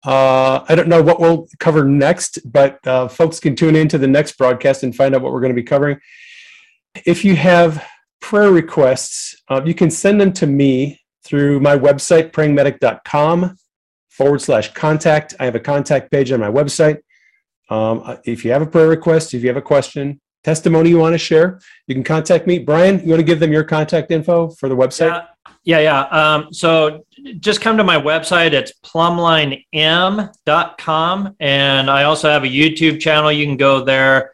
Uh, I don't know what we'll cover next, but uh, folks can tune into the next broadcast and find out what we're going to be covering. If you have prayer requests, uh, you can send them to me through my website, prayingmedic.com forward slash contact. I have a contact page on my website. Um, uh, if you have a prayer request, if you have a question, testimony you want to share, you can contact me. Brian, you want to give them your contact info for the website? Yeah, yeah, yeah. Um, so just come to my website. It's plumlinem.com. And I also have a YouTube channel. You can go there.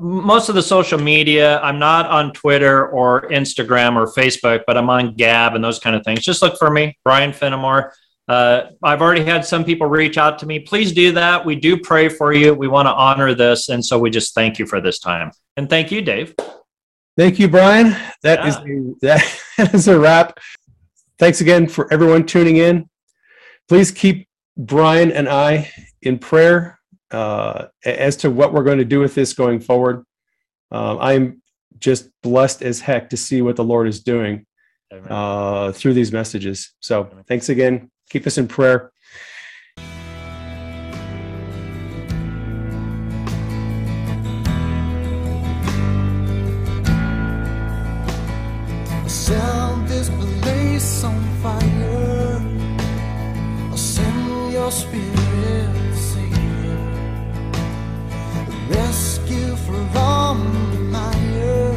Most of the social media, I'm not on Twitter or Instagram or Facebook, but I'm on Gab and those kind of things. Just look for me, Brian Fenimore. Uh, I've already had some people reach out to me. Please do that. We do pray for you. We want to honor this. And so we just thank you for this time. And thank you, Dave. Thank you, Brian. That is Yeah. a, [LAUGHS] that is a wrap. Thanks again for everyone tuning in. Please keep Brian and I in prayer uh, as to what we're going to do with this going forward. Um, I'm just blessed as heck to see what the Lord is doing uh, through these messages. So thanks again. Keep us in prayer. Set this place on fire. I'll send your spirit, Savior. Rescue from the mire.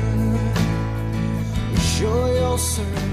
Show your servant